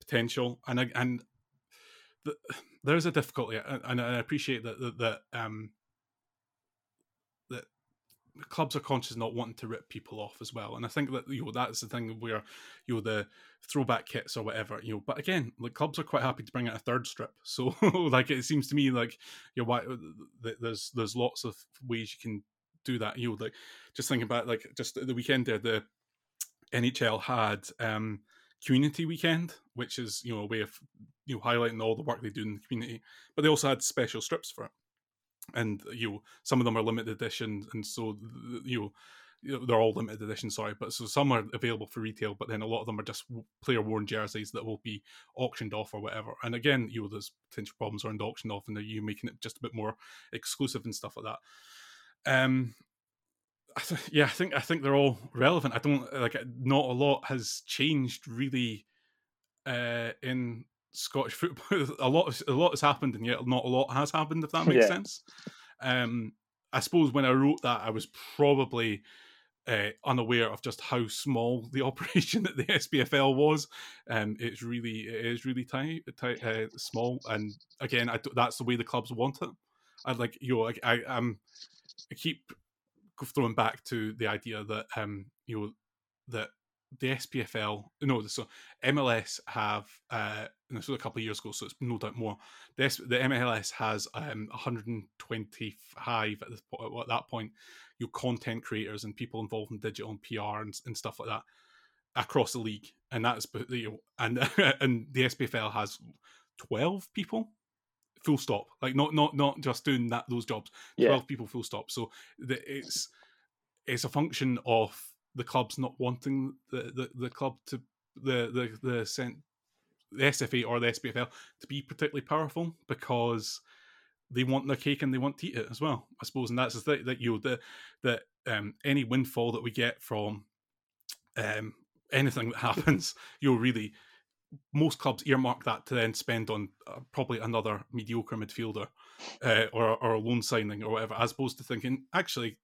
potential, and and the, *sighs* there's a difficulty, and I appreciate that that, that um that clubs are conscious not wanting to rip people off as well, and I think that you know that's the thing where you know the throwback kits or whatever, you know. But again, like clubs are quite happy to bring out a third strip, *laughs* so like it seems to me like you know why there's there's lots of ways you can do that. You know, like just thinking about like just the weekend there, the NHL had um community weekend, which is you know a way of you know highlighting all the work they do in the community, but they also had special strips for it, and you know some of them are limited edition, and so you know. They're all limited edition, sorry, but so some are available for retail, but then a lot of them are just player worn jerseys that will be auctioned off or whatever. And again, you know, there's potential problems around auction off, and are you making it just a bit more exclusive and stuff like that. Um, I th- yeah, I think I think they're all relevant. I don't like not a lot has changed really uh, in Scottish football. *laughs* a lot a lot has happened, and yet not a lot has happened. If that makes yeah. sense. Um, I suppose when I wrote that, I was probably uh, unaware of just how small the *laughs* operation that the SPFL was. Um, it's really it is really tiny, tiny uh, small, and again, I, that's the way the clubs want it. I like you know, I, I um, I keep throwing back to the idea that um, you know that the SPFL, no, so MLS have, uh, and this was a couple of years ago, so it's no doubt more. The, the MLS has um, 125 at, this, at that point, you know, content creators and people involved in digital and PR and, and stuff like that across the league, and that's you know, and *laughs* and the SPFL has 12 people? Full stop. Like not not not just doing that those jobs. 12 yeah. people full stop. So the, it's it's a function of the clubs not wanting the, the, the club to the the the sent the SFA or the SPFL to be particularly powerful because they want their cake and they want to eat it as well. I suppose, and that's the thing that you know, the that um, any windfall that we get from um, anything that *laughs* happens, you'll really most clubs earmark that to then spend on uh, probably another mediocre midfielder uh, or or a loan signing or whatever, as opposed to thinking actually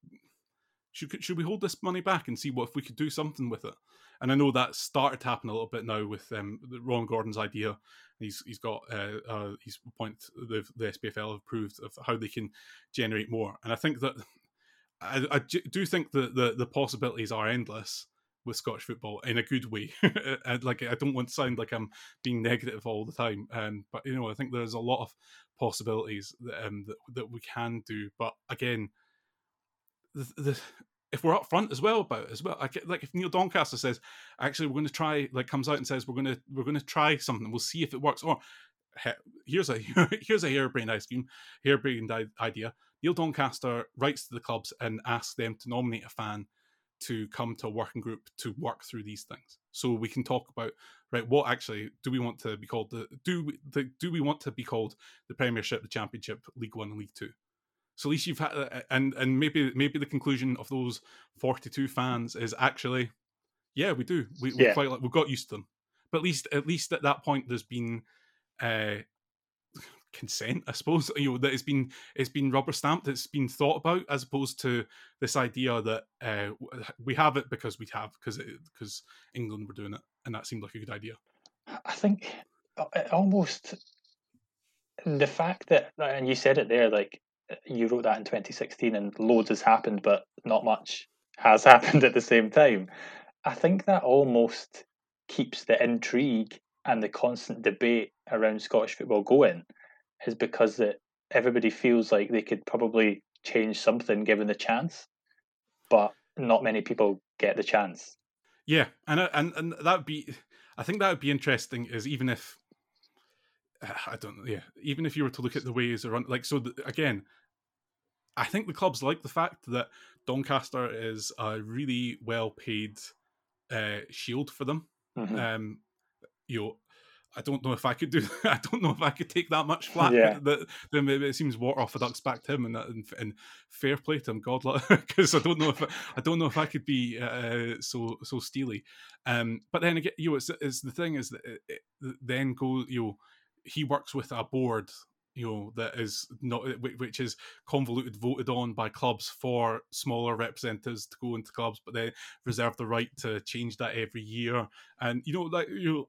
should should we hold this money back and see what if we could do something with it? And I know that started to happen a little bit now with um, Ron Gordon's idea. He's he's got uh, uh, he's point the the SPFL have proved of how they can generate more, and I think that I, I do think that the the possibilities are endless with Scottish football in a good way. *laughs* like I don't want to sound like I'm being negative all the time, um, but you know I think there's a lot of possibilities that, um, that that we can do. But again, the, the if we're upfront as well about it as well, get, like if Neil Doncaster says, actually we're going to try, like comes out and says we're going to we're going to try something, we'll see if it works. Or here's a *laughs* here's a harebrained ice cream, harebrained idea. Neil Doncaster writes to the clubs and asks them to nominate a fan to come to a working group to work through these things, so we can talk about right what actually do we want to be called the do the, do we want to be called the Premiership, the Championship, League One, and League Two so at least you've had, uh, and and maybe maybe the conclusion of those forty-two fans is actually, yeah, we do. We, we yeah. quite like we've got used to them, but at least at least at that point, there's been uh, consent, I suppose. *laughs* You know that it's been it's been rubber stamped. It's been thought about as opposed to this idea that uh, we have it because we have because because England were doing it, and that seemed like a good idea. I think uh, almost the fact that and you said it there like you wrote that in 2016 and loads has happened, but not much has *laughs* happened at the same time. I think that almost keeps the intrigue and the constant debate around Scottish football going, is because that everybody feels like they could probably change something given the chance, but not many people get the chance. Yeah, and uh, and and that would be, I think that would be interesting. Is even if *sighs* I don't yeah, even if you were to look at the ways around, like so, the, again, I think the clubs like the fact that Doncaster is a really well paid uh, shield for them. Mm-hmm. Um, you know, I don't know if I could do. *laughs* I don't know if I could take that much flack. Yeah. That, that maybe it seems water off a duck's back to him, and, and, and fair play to him, God, because *laughs* I don't know if I, I, don't know if I could be uh, so so steely. Um, but then again, you know, it's, it's the thing is that it, it, then go you know he works with a board you know that is not which is convoluted voted on by clubs for smaller representatives to go into clubs but they reserve the right to change that every year. And you know like you know,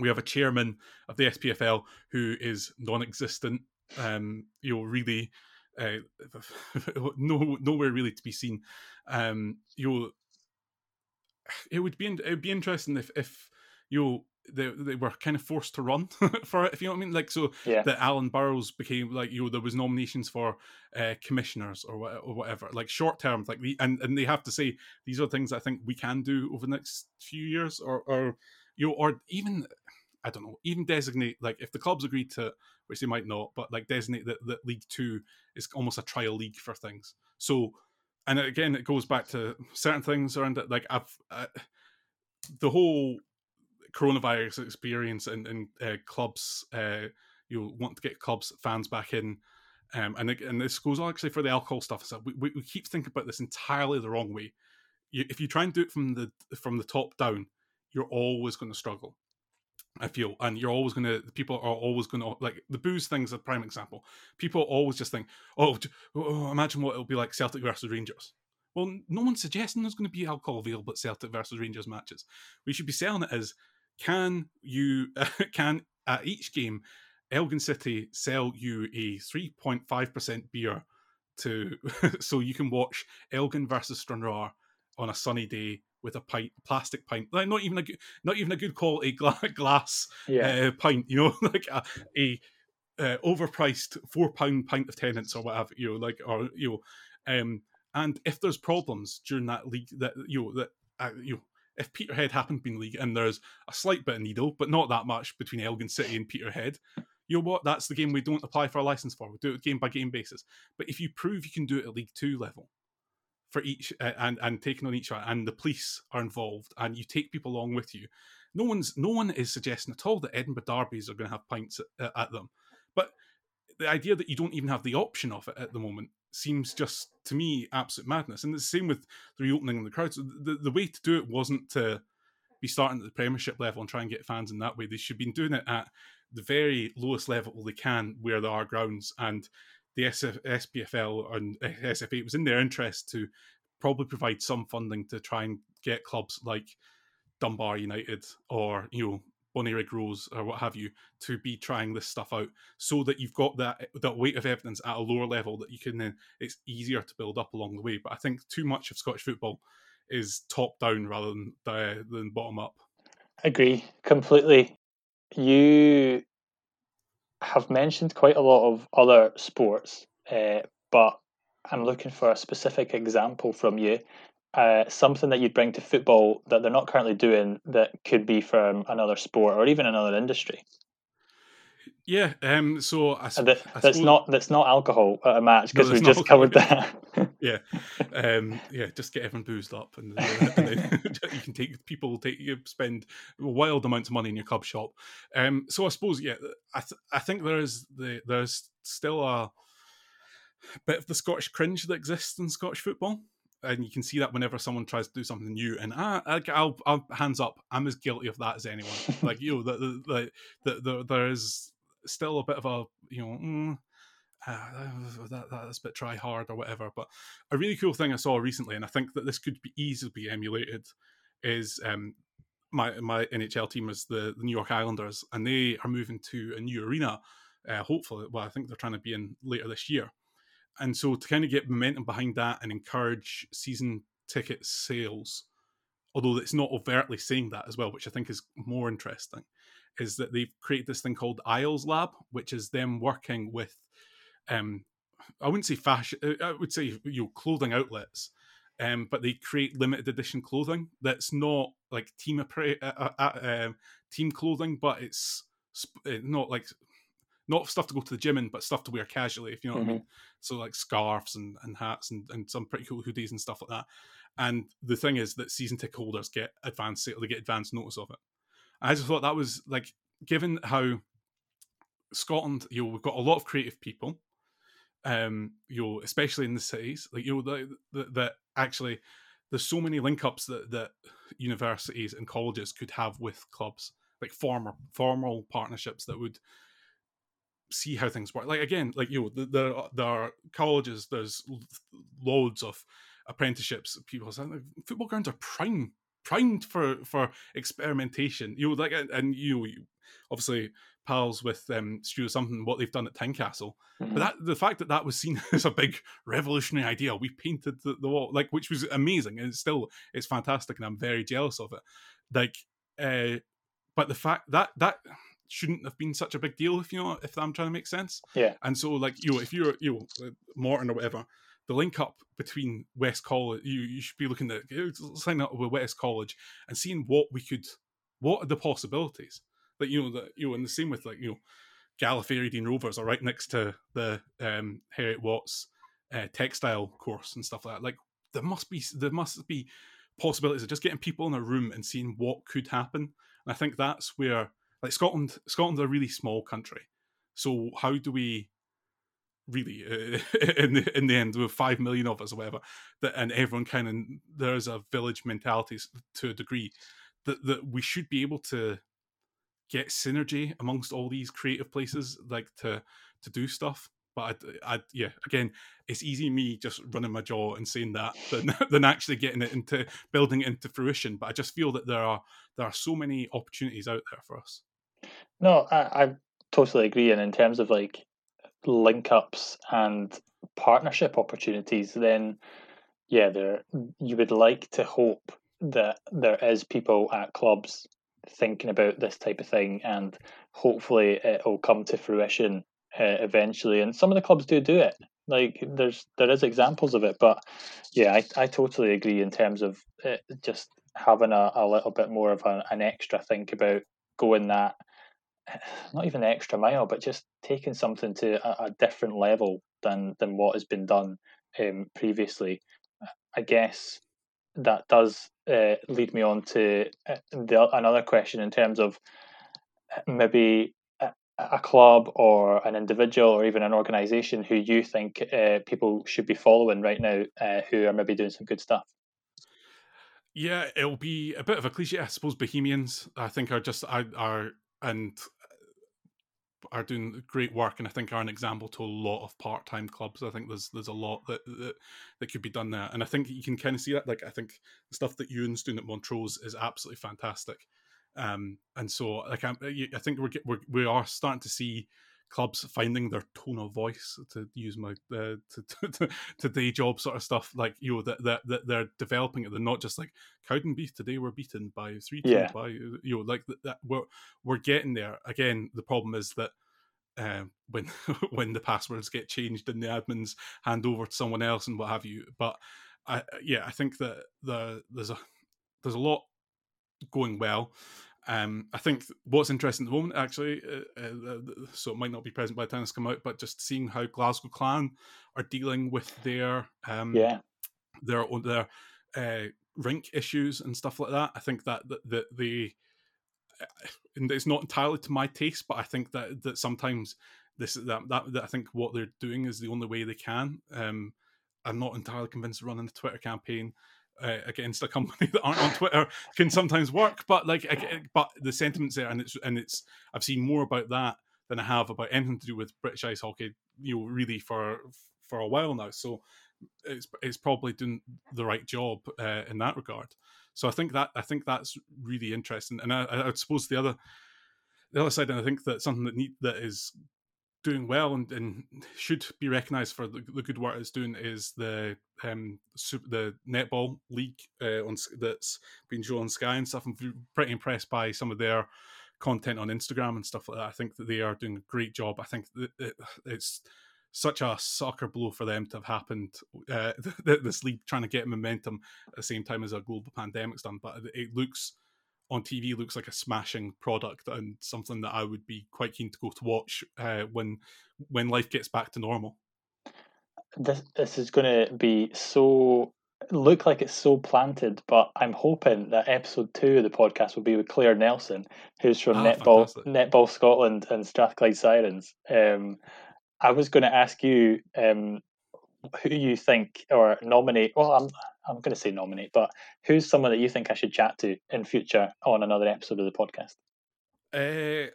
we have a chairman of the SPFL who is non-existent um you know really uh, *laughs* no nowhere really to be seen. Um you know it would be it would be interesting if if you know they they were kind of forced to run *laughs* for it, if you know what I mean. Like so, yeah. that Alan Burrows became like you know there was nominations for uh, commissioners or, what, or whatever, like short term, like the and and they have to say these are things I think we can do over the next few years, or or you know, or even I don't know, even designate like if the clubs agree to, which they might not, but like designate that, that League Two is almost a trial league for things. So, and again, it goes back to certain things around it. Like I've uh, the whole coronavirus experience and, and uh, clubs, uh, you want to get clubs fans back in. Um, and and this goes on actually for the alcohol stuff. So we, we keep thinking about this entirely the wrong way. You, if you try and do it from the from the top down, you're always going to struggle. I feel, and you're always going to. People are always going to like the booze thing's a prime example. People always just think, oh, oh, imagine what it'll be like Celtic versus Rangers Well, no one's suggesting there's going to be alcohol available at Celtic versus Rangers matches. We should be selling it as can you *laughs* can at each game Elgin City sell you a 3.5% beer to *laughs* so you can watch Elgin versus Stranraer on a sunny day with a pint, plastic pint, like not even a good, not even a good quality *laughs* glass yeah. uh, pint, you know, like a, a uh, overpriced four pound pint of Tennent's or whatever, you know, like or you know, um, and if there's problems during that league, that you know that uh, you know, if Peterhead happened to be in league and there's a slight bit of needle, but not that much between Elgin City and Peterhead, you know what? That's the game we don't apply for a license for. We do it game by game basis. But if you prove you can do it at League Two level for each uh, and and taking on each one, and the police are involved, and you take people along with you, no one's no one is suggesting at all that Edinburgh derbies are going to have pints at, at them. But the idea that you don't even have the option of it at the moment seems just to me absolute madness. And the same with the reopening of the crowds. The, the way to do it wasn't to be starting at the Premiership level and try and get fans in that way. They should be doing it at the very lowest level they can where there are grounds. And the SF, SPFL and SFA, it was in their interest to probably provide some funding to try and get clubs like Dunbar United or, you know, Bonnyrigg Rose or what have you to be trying this stuff out so that you've got that that weight of evidence at a lower level that you can then it's easier to build up along the way. But I think too much of Scottish football is top down rather than than bottom up. Agree completely. You have mentioned quite a lot of other sports, uh, but I'm looking for a specific example from you. Uh, something that you'd bring to football that they're not currently doing that could be from another sport or even another industry. Yeah, um, so I, that, I that's not that's not alcohol at a match because no, we just covered that. *laughs* yeah, um, yeah, just get everyone boozed up, and, uh, and then *laughs* *laughs* you can take people take you spend wild amounts of money in your club shop. Um, so I suppose yeah, I th- I think there is the there's still a bit of the Scottish cringe that exists in Scottish football and you can see that whenever someone tries to do something new, and I, will I'll hands up, I'm as guilty of that as anyone. *laughs* like you know, the, the, the, the, there is still a bit of a you know. Mm, uh, that that's a bit try hard or whatever. But a really cool thing I saw recently, and I think that this could be easily be emulated, is um, my my NHL team is the, the New York Islanders, and they are moving to a new arena. Uh, hopefully, well, I think they're trying to be in later this year. And so to kind of get momentum behind that and encourage season ticket sales, although it's not overtly saying that as well, which I think is more interesting, is that they've created this thing called Isles Lab, which is them working with, um, I wouldn't say fashion, uh, I would say you know clothing outlets, um, but they create limited edition clothing that's not like team uh, uh, uh, um, team clothing, but it's uh, not like not stuff to go to the gym in, but stuff to wear casually, if you know mm-hmm. what I mean. Mm-hmm. So like scarves and, and hats and, and some pretty cool hoodies and stuff like that. And the thing is that season ticket holders get advanced they get advanced notice of it. I just thought that was like given how Scotland, you know, we've got a lot of creative people, um, you know, especially in the cities, like you know, that, that actually there's so many link ups that that universities and colleges could have with clubs, like formal formal partnerships that would see how things work. Like again, like you know, there there are colleges. There's loads of apprenticeships. People say like, football grounds are prime primed for for experimentation. You know, like and you know, obviously pals with um Stu something what they've done at Tynecastle. Mm-hmm. But that the fact that that was seen *laughs* as a big revolutionary idea, we painted the, the wall like which was amazing and it's still it's fantastic and I'm very jealous of it. Like uh but the fact that that shouldn't have been such a big deal if you know if I'm trying to make sense. Yeah. And so like you know if you're you know uh, Morton or whatever, the link up between West College, you you should be looking at signing up with West College and seeing what we could, what are the possibilities. Like you know that you know and the same with like you know Gala Fairydean Rovers are right next to the um Heriot Watts uh, textile course and stuff like that. Like there must be there must be possibilities of just getting people in a room and seeing what could happen. And I think that's where like Scotland, Scotland's a really small country. So how do we really uh, *laughs* in the in the end with five million of us or whatever that and everyone kind of there's a village mentality to a degree that that we should be able to get synergy amongst all these creative places like to to do stuff but I, I, yeah, again, it's easy me just running my jaw and saying that than, *laughs* than actually getting it into building it into fruition. But I just feel that there are there are so many opportunities out there for us. No, I, I totally agree. And in terms of like link ups and partnership opportunities, then yeah, there you would like to hope that there is people at clubs thinking about this type of thing, and hopefully it will come to fruition uh, eventually. And some of the clubs do do it. Like there's there is examples of it, but yeah, I, I totally agree in terms of uh, just having a, a little bit more of a, an extra think about going that *sighs* not even extra mile, but just taking something to a, a different level than than what has been done um, previously. I guess that does uh, lead me on to uh, the, another question in terms of uh, maybe a, a, club or an individual or even an organization who you think uh, people should be following right now uh, who are maybe doing some good stuff. Yeah, it'll be a bit of a cliche, I suppose. Bohemians, I think, are just are, are and are doing great work, and I think are an example to a lot of part time clubs. I think there's there's a lot that, that that could be done there, and I think you can kind of see that. Like I think the stuff that Ewan's doing at Montrose is absolutely fantastic, um, and so like I'm, I think we're, we're we are starting to see clubs finding their tone of voice to use my uh, *laughs* to, to, to day job sort of stuff like you know that that, that they're developing it they're not just like Cowdenbeath today we're beaten by three yeah. by you know like that we're we're getting there again the problem is that uh, when *laughs* when the passwords get changed and the admins hand over to someone else and what have you but I yeah I think that the there's a there's a lot going well um, I think what's interesting at the moment, actually, uh, uh, so it might not be present by the time this come out, but just seeing how Glasgow Clan are dealing with their um, yeah their their uh, rink issues and stuff like that. I think that that, that they uh, it's not entirely to my taste, but I think that that sometimes this that, that that I think what they're doing is the only way they can. Um, I'm not entirely convinced running a Twitter campaign uh, against a company *laughs* that aren't on Twitter can sometimes work. But like, but the sentiments there, and it's and it's I've seen more about that than I have about anything to do with British ice hockey. You know, really for for a while now. So it's it's probably doing the right job uh, in that regard. So I think that I think that's really interesting. And I, I suppose the other the other side, and I think that something that need, that is doing well and, and should be recognised for the, the, good work it's doing is the um super, the netball league uh, on that's been shown on Sky and stuff. I'm pretty impressed by some of their content on Instagram and stuff like that. I think that they are doing a great job. I think it's such a soccer blow for them to have happened. Uh, *laughs* this league trying to get momentum at the same time as a global pandemic's done, but it looks on TV looks like a smashing product and something that I would be quite keen to go to watch uh, when when life gets back to normal. This this is going to be so look like it's so planted, but I'm hoping that episode two of the podcast will be with Claire Nelson, who's from ah, Netball fantastic. Netball Scotland and Strathclyde Sirens. Um, I was going to ask you um, who you think or nominate. Well, I'm I'm going to say nominate, but who's someone that you think I should chat to in future on another episode of the podcast? Uh,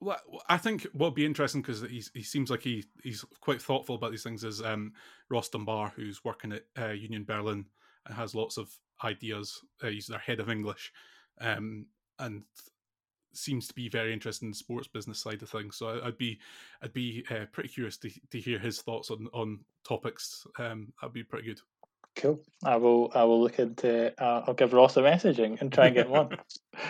well, I think what'd be interesting because he he seems like he he's quite thoughtful about these things is um, Ross Dunbar, who's working at uh, Union Berlin and has lots of ideas. Uh, he's their head of English, um, and seems to be very interested in the sports business side of things. So I'd be I'd be uh, pretty curious to to hear his thoughts on on topics. Um, that'd be pretty good. Cool. I will. I will look into. Uh, I'll give Ross a messaging and try and get one. *laughs*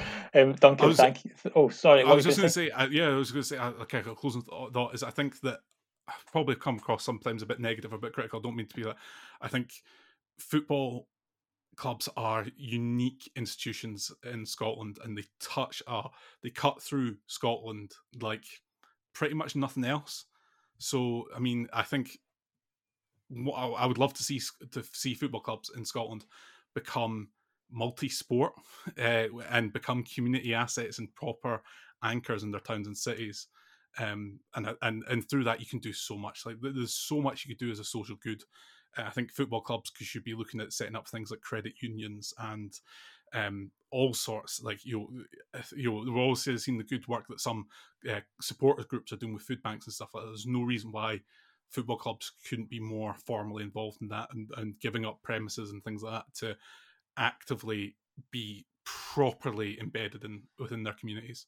*laughs* um, Duncan, was, thank you. Oh, sorry. I was just going to say. Uh, yeah, I was going to say. Uh, okay, a closing thought is. I think that I've probably come across sometimes a bit negative, a bit critical. I don't mean to be that. I think football clubs are unique institutions in Scotland, and they touch. Uh, they cut through Scotland like pretty much nothing else. So, I mean, I think I would love to see to see football clubs in Scotland become multi-sport *laughs* uh, and become community assets and proper anchors in their towns and cities. Um, and and and through that you can do so much. Like there's so much you could do as a social good. Uh, I think football clubs should be looking at setting up things like credit unions and um, all sorts. Like you know, you know, we're also seeing the good work that some uh, supporters groups are doing with food banks and stuff like that. There's no reason why football clubs couldn't be more formally involved in that and, and giving up premises and things like that to actively be properly embedded in within their communities.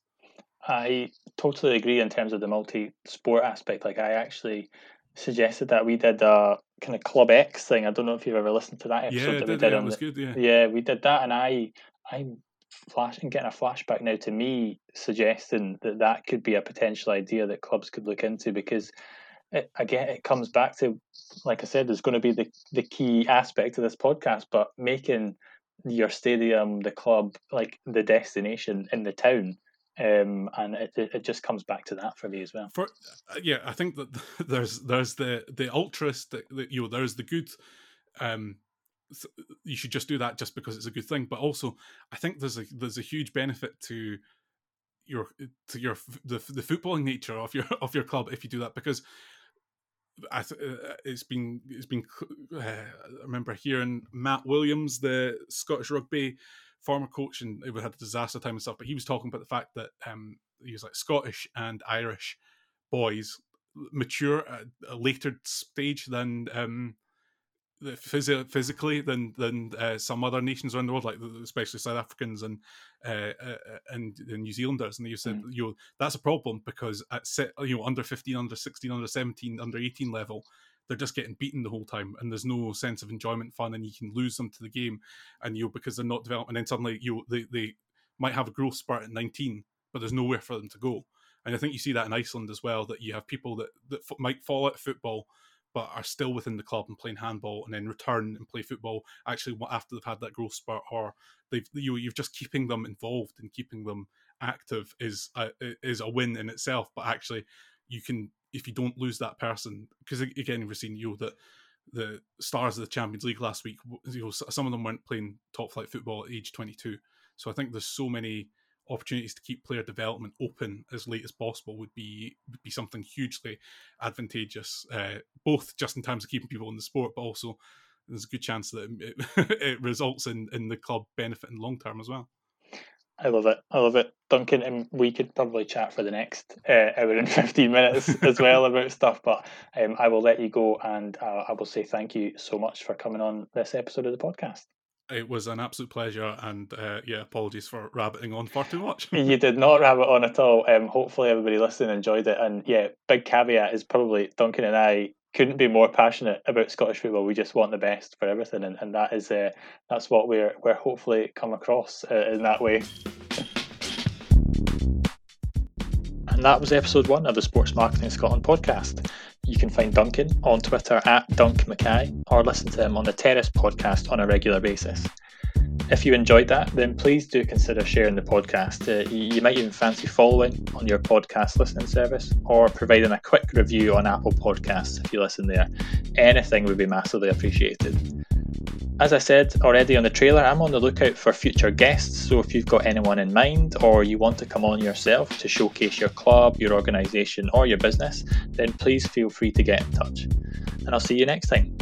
I totally agree in terms of the multi-sport aspect. Like I actually suggested that we did a kind of Club X thing. I don't know if you've ever listened to that episode yeah, that we did. Yeah, on was the, good. Yeah, yeah, we did that, and I, I'm flashing, getting a flashback now to me suggesting that that could be a potential idea that clubs could look into because. It, again, it comes back to, like I said, there's going to be the, the key aspect of this podcast, but making your stadium, the club, like the destination in the town um, and it, it just comes back to that for me as well. For uh, yeah, I think that *laughs* there's there's the the altruistic, the, you know, there's the good. Um, you should just do that just because it's a good thing, but also I think there's a there's a huge benefit to your to your the the footballing nature of your *laughs* of your club if you do that because I th- uh, it's been it's been uh, I remember hearing Matt Williams, the Scottish rugby former coach and we had a disaster time and stuff, but he was talking about the fact that um, he was like Scottish and Irish boys mature at a later stage than um, phys- physically than than uh, some other nations around the world, like especially South Africans and uh, uh, and, and New Zealanders. And you said, mm. you know, that's a problem because at set, you know under fifteen, under sixteen, under seventeen, under eighteen level, they're just getting beaten the whole time and there's no sense of enjoyment fun and you can lose them to the game and you because they're not developed and then suddenly you they, they might have a growth spurt at 19 but there's nowhere for them to go. And i think you see that in iceland as well that you have people that, that f- might fall out of football but are still within the club and playing handball and then return and play football actually after they've had that growth spurt or they've you you're just keeping them involved and keeping them active is a, is a win in itself but actually you can if you don't lose that person, because again, we've seen you know that the stars of the Champions League last week, you know, some of them weren't playing top flight football at age 22. So I think there's so many opportunities to keep player development open as late as possible would be would be something hugely advantageous, uh, both just in terms of keeping people in the sport, but also there's a good chance that it, *laughs* it results in in the club benefiting long term as well. I love it. I love it, Duncan. And we could probably chat for the next uh, hour and *laughs* fifteen minutes as well about stuff. But um, I will let you go, and uh, I will say thank you so much for coming on this episode of the podcast. It was an absolute pleasure, and uh, yeah, apologies for rabbiting on far too much. you did not *laughs* rabbit on at all. Um, hopefully, everybody listening enjoyed it. And yeah, big caveat is probably Duncan and I couldn't be more passionate about Scottish football. We just want the best for everything, and, and that is uh, that's what we're we're hopefully come across uh, in that way. And that was episode one of the Sports Marketing Scotland podcast. You can find Duncan on Twitter at Dunk Mackay or listen to him on the Terrace podcast on a regular basis. If you enjoyed that, then please do consider sharing the podcast. Uh, you might even fancy following on your podcast listening service or providing a quick review on Apple Podcasts if you listen there. Anything would be massively appreciated. As I said already on the trailer, I'm on the lookout for future guests. So if you've got anyone in mind or you want to come on yourself to showcase your club, your organisation, or your business, then please feel free to get in touch. And I'll see you next time.